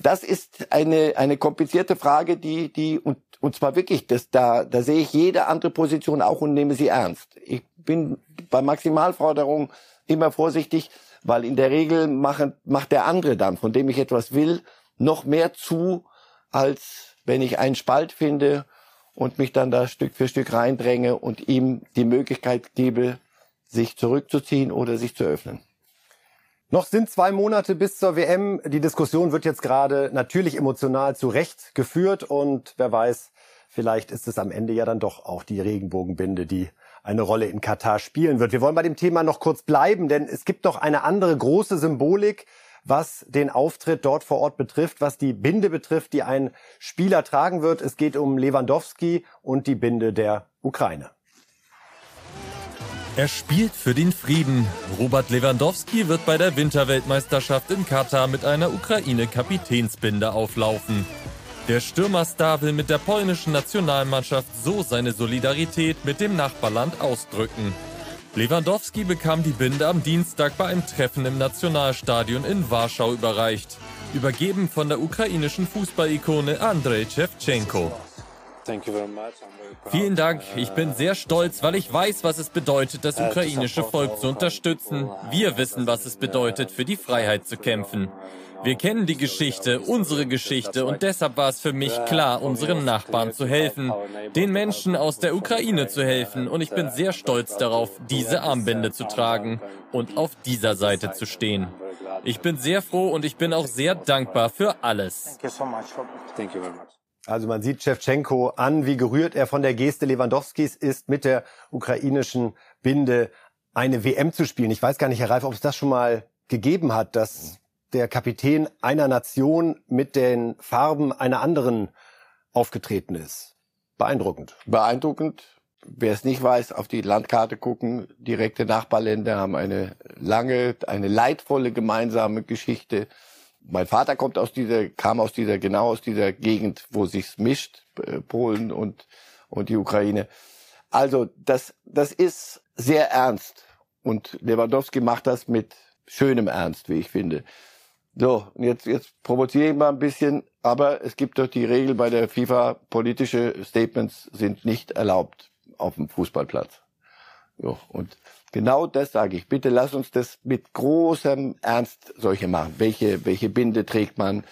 Das ist eine eine komplizierte Frage, die die und und zwar wirklich, das da da sehe ich jede andere Position auch und nehme sie ernst. Ich bin bei Maximalforderungen immer vorsichtig, weil in der Regel machen, macht der andere dann, von dem ich etwas will, noch mehr zu, als wenn ich einen Spalt finde und mich dann da Stück für Stück reindränge und ihm die Möglichkeit gebe, sich zurückzuziehen oder sich zu öffnen. Noch sind zwei Monate bis zur WM. Die Diskussion wird jetzt gerade natürlich emotional zu Recht geführt und wer weiß, vielleicht ist es am Ende ja dann doch auch die Regenbogenbinde, die eine Rolle in Katar spielen wird. Wir wollen bei dem Thema noch kurz bleiben, denn es gibt doch eine andere große Symbolik, was den Auftritt dort vor Ort betrifft, was die Binde betrifft, die ein Spieler tragen wird. Es geht um Lewandowski und die Binde der Ukraine. Er spielt für den Frieden. Robert Lewandowski wird bei der Winterweltmeisterschaft in Katar mit einer Ukraine-Kapitänsbinde auflaufen. Der Stürmerstar will mit der polnischen Nationalmannschaft so seine Solidarität mit dem Nachbarland ausdrücken. Lewandowski bekam die Binde am Dienstag bei einem Treffen im Nationalstadion in Warschau überreicht. Übergeben von der ukrainischen Fußballikone Andrei Shevchenko. Vielen Dank. Ich bin sehr stolz, weil ich weiß, was es bedeutet, das ukrainische Volk zu unterstützen. Wir wissen, was es bedeutet, für die Freiheit zu kämpfen. Wir kennen die Geschichte, unsere Geschichte und deshalb war es für mich klar, unseren Nachbarn zu helfen, den Menschen aus der Ukraine zu helfen und ich bin sehr stolz darauf, diese Armbinde zu tragen und auf dieser Seite zu stehen. Ich bin sehr froh und ich bin auch sehr dankbar für alles. Also man sieht Shevchenko an, wie gerührt er von der Geste Lewandowskis ist, mit der ukrainischen Binde eine WM zu spielen. Ich weiß gar nicht, Herr Reif, ob es das schon mal gegeben hat, dass der Kapitän einer Nation mit den Farben einer anderen aufgetreten ist. beeindruckend. Beeindruckend. Wer es nicht weiß, auf die Landkarte gucken. Direkte Nachbarländer haben eine lange, eine leidvolle gemeinsame Geschichte. Mein Vater kommt aus dieser, kam aus dieser, genau aus dieser Gegend, wo sich's mischt, äh, Polen und, und die Ukraine. Also, das, das ist sehr ernst. Und Lewandowski macht das mit schönem Ernst, wie ich finde. So, und jetzt, jetzt provoziere ich mal ein bisschen, aber es gibt doch die Regel bei der FIFA, politische Statements sind nicht erlaubt auf dem Fußballplatz. So, und genau das sage ich. Bitte lass uns das mit großem Ernst solche machen. Welche, welche Binde trägt man?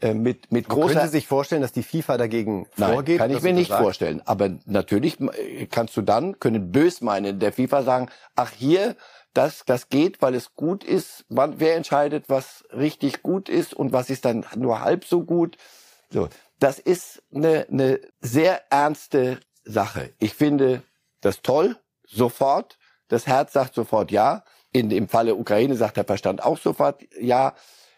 Äh, mit, mit Man großer könnte sich vorstellen, dass die FIFA dagegen Nein, vorgeht. kann ich mir nicht sagst, vorstellen. Aber natürlich äh, kannst du dann, können Bösmeinen der FIFA sagen, ach hier, das, das geht, weil es gut ist. Wann, wer entscheidet, was richtig gut ist und was ist dann nur halb so gut? So, das ist eine, eine sehr ernste Sache. Ich finde das toll, sofort. Das Herz sagt sofort ja. In dem Falle Ukraine sagt der Verstand auch sofort ja.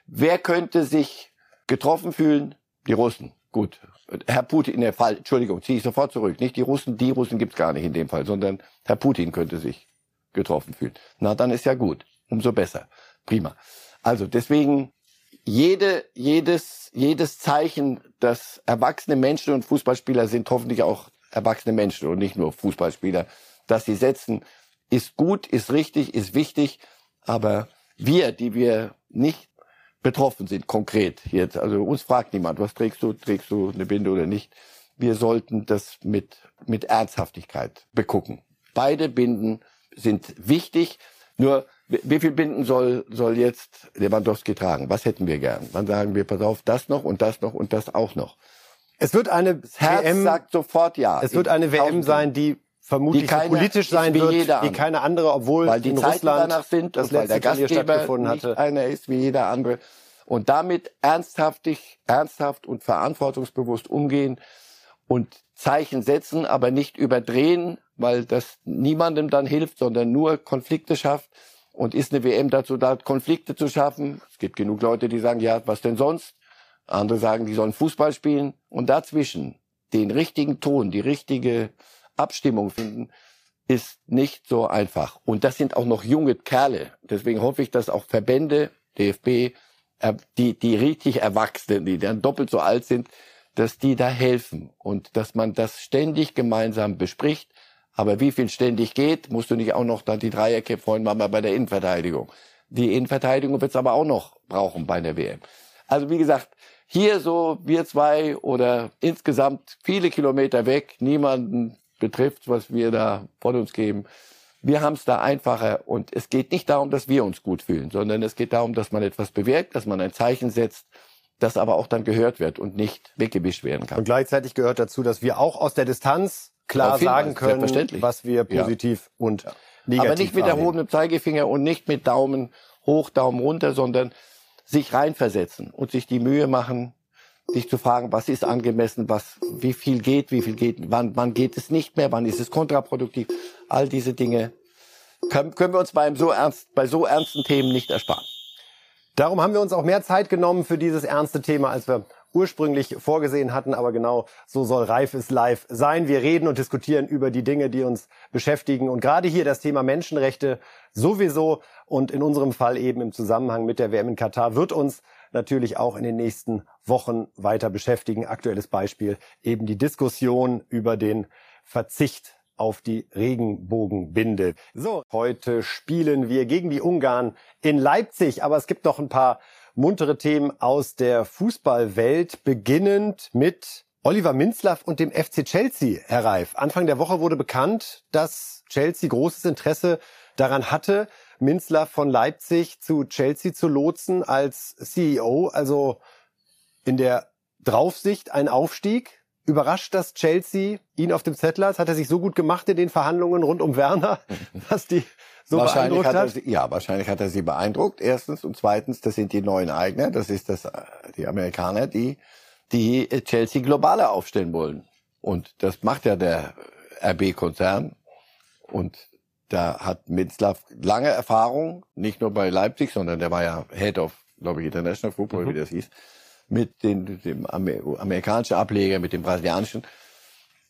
Wer könnte sich getroffen fühlen? Die Russen. Gut. Herr Putin, der Fall, Entschuldigung, ziehe ich sofort zurück. Nicht die Russen, die Russen gibt's gar nicht in dem Fall, sondern Herr Putin könnte sich getroffen fühlen. Na, dann ist ja gut. Umso besser. Prima. Also deswegen jede, jedes, jedes Zeichen, dass erwachsene Menschen und Fußballspieler sind hoffentlich auch erwachsene Menschen und nicht nur Fußballspieler, dass sie setzen, ist gut, ist richtig, ist wichtig. Aber wir, die wir nicht betroffen sind, konkret jetzt, also uns fragt niemand, was trägst du, trägst du eine Binde oder nicht. Wir sollten das mit, mit Ernsthaftigkeit begucken. Beide Binden sind wichtig. Nur, wie viel Binden soll, soll jetzt Lewandowski tragen? Was hätten wir gern? Wann sagen wir, pass auf, das noch und das noch und das auch noch? Es wird eine Das Herz WM, sagt sofort ja. es wird In eine WM sein, die vermutlich Die keine- so politisch sein wie wird, wie andere. keine andere, obwohl weil die in Zeiten Russland danach sind das weil der letzte Turnier Gastgeber stattgefunden nicht hatte. einer ist wie jeder andere. Und damit ernsthaftig, ernsthaft und verantwortungsbewusst umgehen und Zeichen setzen, aber nicht überdrehen, weil das niemandem dann hilft, sondern nur Konflikte schafft. Und ist eine WM dazu da, Konflikte zu schaffen? Es gibt genug Leute, die sagen, ja, was denn sonst? Andere sagen, die sollen Fußball spielen. Und dazwischen den richtigen Ton, die richtige Abstimmung finden, ist nicht so einfach. Und das sind auch noch junge Kerle. Deswegen hoffe ich, dass auch Verbände, DFB, die, die richtig Erwachsenen, die dann doppelt so alt sind, dass die da helfen und dass man das ständig gemeinsam bespricht. Aber wie viel ständig geht, musst du nicht auch noch dann die Dreierkette freuen, machen wir bei der Innenverteidigung. Die Innenverteidigung wird es aber auch noch brauchen bei der WM. Also wie gesagt, hier so wir zwei oder insgesamt viele Kilometer weg, niemanden betrifft, was wir da von uns geben. Wir haben es da einfacher und es geht nicht darum, dass wir uns gut fühlen, sondern es geht darum, dass man etwas bewirkt, dass man ein Zeichen setzt, das aber auch dann gehört wird und nicht weggewischt werden kann. Und gleichzeitig gehört dazu, dass wir auch aus der Distanz klar sagen können, was wir Ja. positiv und negativ aber nicht mit erhobenem Zeigefinger und nicht mit Daumen hoch, Daumen runter, sondern sich reinversetzen und sich die Mühe machen, sich zu fragen, was ist angemessen, was, wie viel geht, wie viel geht, wann, wann geht es nicht mehr, wann ist es kontraproduktiv. All diese Dinge können, können wir uns beim so ernst, bei so ernsten Themen nicht ersparen. Darum haben wir uns auch mehr Zeit genommen für dieses ernste Thema, als wir ursprünglich vorgesehen hatten. Aber genau so soll Reif ist live sein. Wir reden und diskutieren über die Dinge, die uns beschäftigen. Und gerade hier das Thema Menschenrechte sowieso und in unserem Fall eben im Zusammenhang mit der WM in Katar wird uns natürlich auch in den nächsten Wochen weiter beschäftigen. Aktuelles Beispiel eben die Diskussion über den Verzicht auf die Regenbogenbinde. So, heute spielen wir gegen die Ungarn in Leipzig, aber es gibt noch ein paar muntere Themen aus der Fußballwelt, beginnend mit Oliver Minzlaff und dem FC Chelsea, Herr Reif. Anfang der Woche wurde bekannt, dass Chelsea großes Interesse daran hatte, Minzlaff von Leipzig zu Chelsea zu lotsen als CEO, also in der Draufsicht ein Aufstieg. Überrascht, dass Chelsea ihn auf dem Zettel hat? Hat er sich so gut gemacht in den Verhandlungen rund um Werner, (laughs) dass die so wahrscheinlich beeindruckt hat er sie, ja, wahrscheinlich hat er sie beeindruckt. Erstens und zweitens, das sind die neuen Eigner, das ist das, äh, die Amerikaner, die, die Chelsea globaler aufstellen wollen. Und das macht ja der RB-Konzern. Und da hat Mitzlaff lange Erfahrung, nicht nur bei Leipzig, sondern der war ja Head of, glaube ich, International Football, wie das hieß, mit den, dem Amer amerikanischen Ableger, mit dem brasilianischen.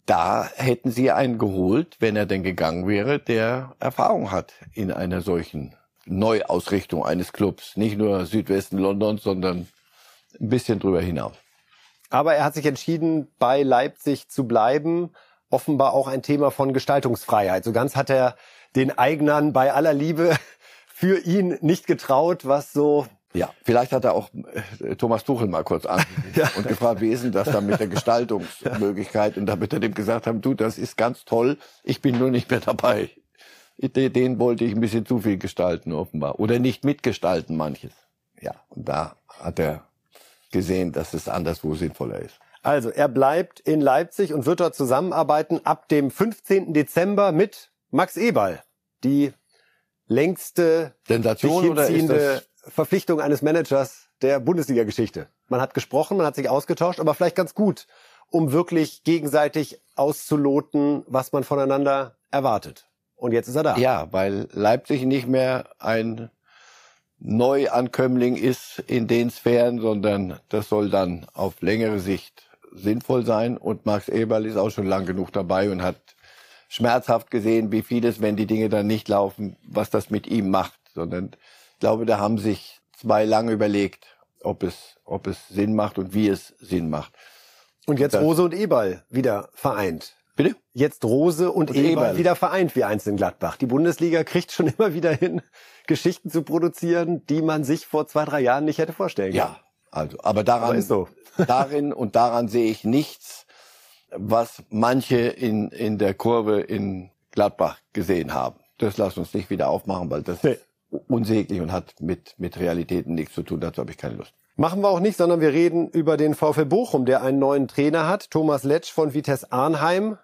da hätten sie einen geholt, wenn er denn gegangen wäre, der Erfahrung hat in einer solchen Neuausrichtung eines Clubs. Nicht nur Südwesten Londons, sondern ein bisschen drüber hinaus. Aber er hat sich entschieden, bei Leipzig zu bleiben. Offenbar auch ein Thema von Gestaltungsfreiheit. So ganz hat er den Eignern bei aller Liebe (laughs) für ihn nicht getraut, was so ja, vielleicht hat er auch äh, Thomas Tuchel mal kurz an (laughs) ja. und gefragt, wie ist denn das da mit der Gestaltungsmöglichkeit? Und damit er dem gesagt haben, du, das ist ganz toll, ich bin nur nicht mehr dabei. Den wollte ich ein bisschen zu viel gestalten, offenbar. Oder nicht mitgestalten, manches. Ja, und da hat er gesehen, dass es anderswo sinnvoller ist. Also, er bleibt in Leipzig und wird dort zusammenarbeiten ab dem 15. Dezember mit Max Eberl. Die längste Sensation oder ist das Verpflichtung eines Managers der Bundesliga-Geschichte. Man hat gesprochen, man hat sich ausgetauscht, aber vielleicht ganz gut, um wirklich gegenseitig auszuloten, was man voneinander erwartet. Und jetzt ist er da. Ja, weil Leipzig nicht mehr ein Neuankömmling ist in den Sphären, sondern das soll dann auf längere Sicht sinnvoll sein. Und Max Eberl ist auch schon lang genug dabei und hat schmerzhaft gesehen, wie vieles, wenn die Dinge dann nicht laufen, was das mit ihm macht. Sondern ich glaube, da haben sich zwei lange überlegt, ob es, ob es Sinn macht und wie es Sinn macht. Und jetzt das, Rose und Eberl wieder vereint. Bitte? Jetzt Rose und, und Eberl, Eberl wieder vereint wie eins in Gladbach. Die Bundesliga kriegt schon (laughs) immer wieder hin, Geschichten zu produzieren, die man sich vor zwei, drei Jahren nicht hätte vorstellen können. Ja, also, aber daran, aber so. (laughs) darin und daran sehe ich nichts, was manche in, in der Kurve in Gladbach gesehen haben. Das lass uns nicht wieder aufmachen, weil das nee. ist unsäglich und hat mit, mit Realitäten nichts zu tun. Dazu habe ich keine Lust. Machen wir auch nicht, sondern wir reden über den VfL Bochum, der einen neuen Trainer hat. Thomas Letsch von Vitesse Arnheim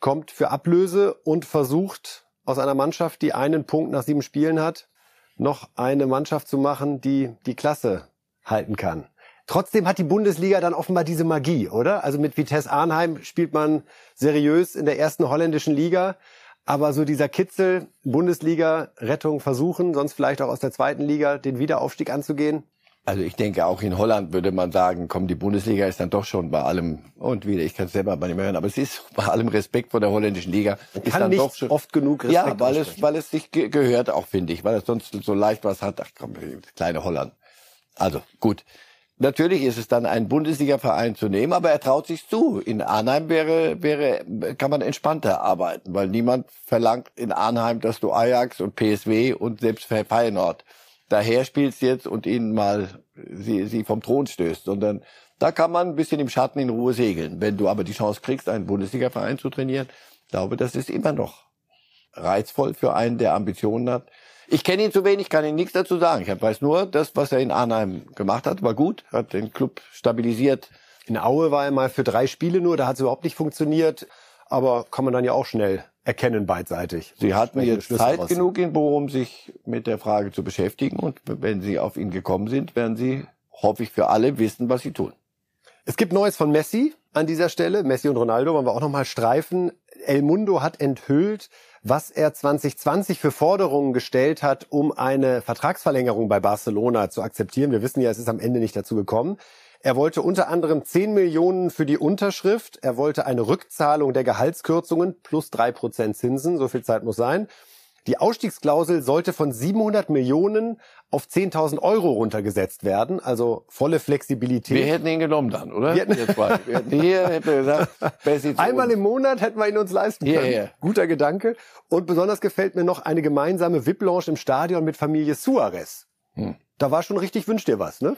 kommt für Ablöse und versucht aus einer Mannschaft, die einen Punkt nach sieben Spielen hat, noch eine Mannschaft zu machen, die die Klasse halten kann. Trotzdem hat die Bundesliga dann offenbar diese Magie, oder? Also mit Vitesse Arnheim spielt man seriös in der ersten holländischen Liga. Aber so dieser Kitzel, Bundesliga, Rettung versuchen, sonst vielleicht auch aus der zweiten Liga den Wiederaufstieg anzugehen? Also ich denke, auch in Holland würde man sagen, komm, die Bundesliga ist dann doch schon bei allem, und wieder, ich kann es selber bei nicht mehr hören, aber es ist bei allem Respekt vor der holländischen Liga. Man ist kann dann nicht doch schon, oft genug Respekt Ja, weil es, weil es sich ge gehört auch, finde ich, weil es sonst so leicht was hat. Ach komm, kleine Holland. Also, gut. Natürlich ist es dann ein Bundesliga-Verein zu nehmen, aber er traut sich zu. In Arnheim wäre, wäre, kann man entspannter arbeiten, weil niemand verlangt in Arnheim, dass du Ajax und PSW und selbst Feyenoord daher spielst jetzt und ihnen mal sie, sie vom Thron stößt, sondern da kann man ein bisschen im Schatten in Ruhe segeln. Wenn du aber die Chance kriegst, einen Bundesliga-Verein zu trainieren, glaube, das ist immer noch reizvoll für einen, der Ambitionen hat. Ich kenne ihn zu wenig, kann Ihnen nichts dazu sagen. Ich weiß nur, das, was er in Arnheim gemacht hat, war gut, hat den Club stabilisiert. In Aue war er mal für drei Spiele nur, da hat es überhaupt nicht funktioniert. Aber kann man dann ja auch schnell erkennen beidseitig. Sie hatten jetzt Zeit raus. genug in Bochum, sich mit der Frage zu beschäftigen. Und wenn Sie auf ihn gekommen sind, werden Sie, hoffe ich, für alle wissen, was Sie tun. Es gibt Neues von Messi an dieser Stelle. Messi und Ronaldo wollen wir auch nochmal streifen. El Mundo hat enthüllt, was er 2020 für Forderungen gestellt hat, um eine Vertragsverlängerung bei Barcelona zu akzeptieren. Wir wissen ja, es ist am Ende nicht dazu gekommen. Er wollte unter anderem 10 Millionen für die Unterschrift. Er wollte eine Rückzahlung der Gehaltskürzungen plus drei Prozent Zinsen. So viel Zeit muss sein. Die Ausstiegsklausel sollte von 700 Millionen auf 10.000 Euro runtergesetzt werden, also volle Flexibilität. Wir hätten ihn genommen dann, oder? Wir hätten, wir hätten hier hätte gesagt, (laughs) Einmal im Monat hätten wir ihn uns leisten können. Yeah, yeah. Guter Gedanke. Und besonders gefällt mir noch eine gemeinsame VIP-Lounge im Stadion mit Familie Suarez. Hm. Da war schon richtig, wünscht dir was, ne?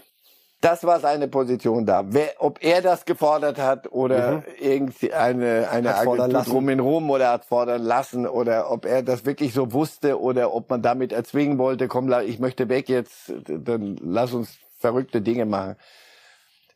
Das war seine Position da. Wer, ob er das gefordert hat oder mhm. irgendwie eine, eine Agentur drum in Rom oder hat fordern lassen oder ob er das wirklich so wusste oder ob man damit erzwingen wollte, komm, ich möchte weg jetzt, dann lass uns verrückte Dinge machen.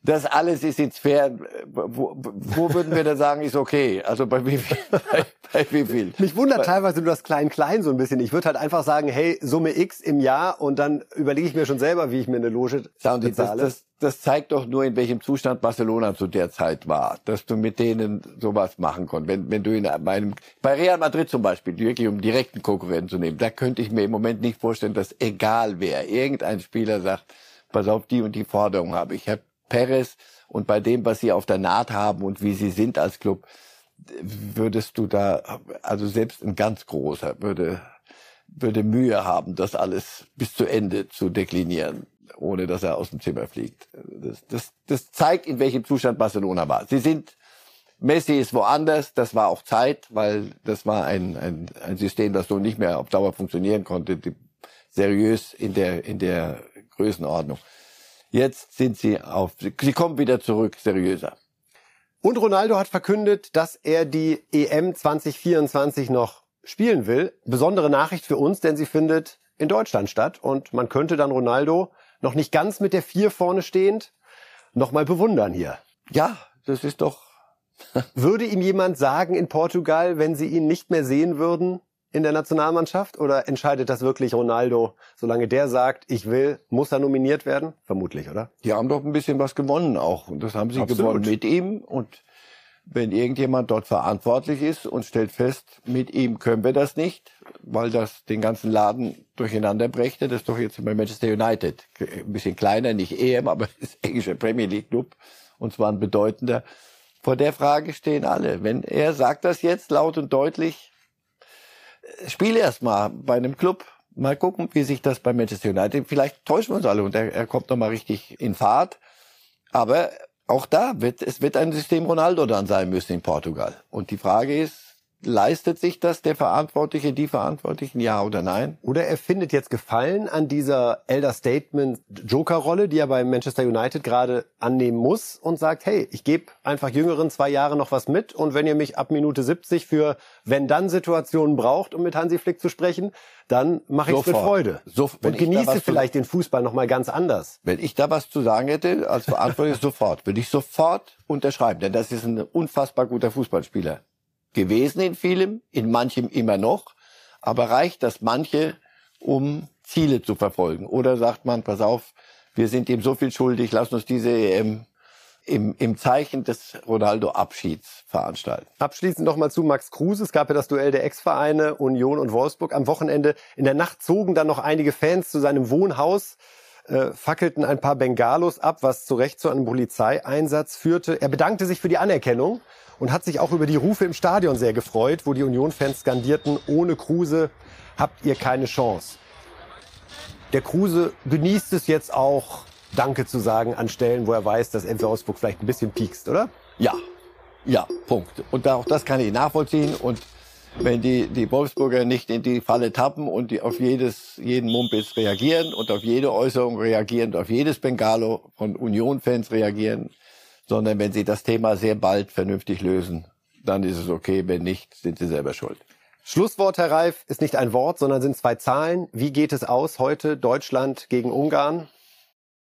Das alles ist jetzt fair. Wo, wo würden wir da sagen, ist okay? Also bei wie viel? (laughs) Bei, bei wie viel? Mich wundert teilweise du das Klein-Klein so ein bisschen. Ich würde halt einfach sagen, hey, Summe X im Jahr und dann überlege ich mir schon selber, wie ich mir eine Loge bezahle. Das, das, das zeigt doch nur, in welchem Zustand Barcelona zu der Zeit war, dass du mit denen sowas machen konntest. Wenn, wenn du in meinem, bei Real Madrid zum Beispiel, wirklich um direkten Konkurrenten zu nehmen, da könnte ich mir im Moment nicht vorstellen, dass egal wer, irgendein Spieler sagt, pass auf, die und die Forderung habe ich. Ich habe Perez und bei dem, was sie auf der Naht haben und wie sie sind als Club, würdest du da, also selbst ein ganz großer würde, würde Mühe haben, das alles bis zu Ende zu deklinieren, ohne dass er aus dem Zimmer fliegt. Das, das, das zeigt, in welchem Zustand Barcelona war. Sie sind, Messi ist woanders, das war auch Zeit, weil das war ein, ein, ein System, das so nicht mehr auf Dauer funktionieren konnte, die, seriös in der, in der Größenordnung. Jetzt sind sie auf, sie kommen wieder zurück, seriöser. Und Ronaldo hat verkündet, dass er die EM 2024 noch spielen will. Besondere Nachricht für uns, denn sie findet in Deutschland statt und man könnte dann Ronaldo noch nicht ganz mit der Vier vorne stehend nochmal bewundern hier. Ja, das ist doch. (laughs) Würde ihm jemand sagen in Portugal, wenn sie ihn nicht mehr sehen würden, in der Nationalmannschaft oder entscheidet das wirklich Ronaldo? Solange der sagt, ich will, muss er nominiert werden? Vermutlich, oder? Die haben doch ein bisschen was gewonnen auch. Und das haben sie Absolut. gewonnen mit ihm. Und wenn irgendjemand dort verantwortlich ist und stellt fest, mit ihm können wir das nicht, weil das den ganzen Laden durcheinander brächte, das ist doch jetzt bei Manchester United. Ein bisschen kleiner, nicht EM, aber (laughs) das englische Premier League Club. Und zwar ein bedeutender. Vor der Frage stehen alle. Wenn er sagt das jetzt laut und deutlich, spiele erst mal bei einem Club. Mal gucken, wie sich das bei Manchester United. Vielleicht täuschen wir uns alle und er, er kommt noch mal richtig in Fahrt. Aber auch da wird es wird ein System Ronaldo dann sein müssen in Portugal. Und die Frage ist, leistet sich das der Verantwortliche, die Verantwortlichen, ja oder nein? Oder er findet jetzt Gefallen an dieser Elder Statement Joker-Rolle, die er bei Manchester United gerade annehmen muss und sagt, hey, ich gebe einfach Jüngeren zwei Jahre noch was mit und wenn ihr mich ab Minute 70 für Wenn-Dann-Situationen braucht, um mit Hansi Flick zu sprechen, dann mache ich es mit Sofort. Freude. So, wenn und genieße vielleicht den Fußball noch mal ganz anders. Wenn ich da was zu sagen hätte, als Verantwortlicher (laughs) sofort, würde ich sofort unterschreiben, denn das ist ein unfassbar guter Fußballspieler gewesen in vielem, in manchem immer noch, aber reicht das manche, um Ziele zu verfolgen? Oder sagt man, pass auf, wir sind ihm so viel schuldig, lass uns diese EM im, im Zeichen des Ronaldo-Abschieds veranstalten. Abschließend noch mal zu Max Kruse. Es gab ja das Duell der Ex-Vereine Union und Wolfsburg am Wochenende. In der Nacht zogen dann noch einige Fans zu seinem Wohnhaus, äh, fackelten ein paar Bengalos ab, was zu Recht zu einem Polizeieinsatz führte. Er bedankte sich für die Anerkennung und hat sich auch über die Rufe im Stadion sehr gefreut, wo die Union-Fans skandierten, ohne Kruse habt ihr keine Chance. Der Kruse genießt es jetzt auch, Danke zu sagen an Stellen, wo er weiß, dass MC Wolfsburg vielleicht ein bisschen piekst, oder? Ja, ja, Punkt. Und auch das kann ich nachvollziehen. Und wenn die, die Wolfsburger nicht in die Falle tappen und die auf jedes, jeden Mumpitz reagieren und auf jede Äußerung reagieren, und auf jedes Bengalo von Union-Fans reagieren, sondern wenn sie das Thema sehr bald vernünftig lösen, dann ist es okay. Wenn nicht, sind sie selber schuld. Schlusswort, Herr Reif, ist nicht ein Wort, sondern sind zwei Zahlen. Wie geht es aus heute Deutschland gegen Ungarn?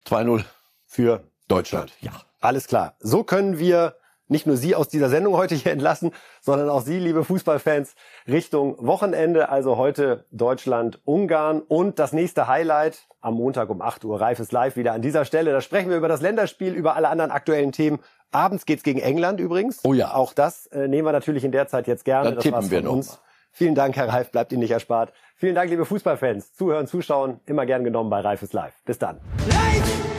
2-0 für Deutschland. Ja. Alles klar. So können wir nicht nur Sie aus dieser Sendung heute hier entlassen, sondern auch Sie, liebe Fußballfans, Richtung Wochenende. Also heute Deutschland, Ungarn und das nächste Highlight am Montag um 8 Uhr. Reif ist live wieder an dieser Stelle. Da sprechen wir über das Länderspiel, über alle anderen aktuellen Themen. Abends geht's gegen England übrigens. Oh ja. Auch das äh, nehmen wir natürlich in der Zeit jetzt gerne. Dann Das tippen war's wir von noch uns. Vielen Dank, Herr Reif. Bleibt Ihnen nicht erspart. Vielen Dank, liebe Fußballfans. Zuhören, zuschauen. Immer gern genommen bei Reif ist live. Bis dann. Life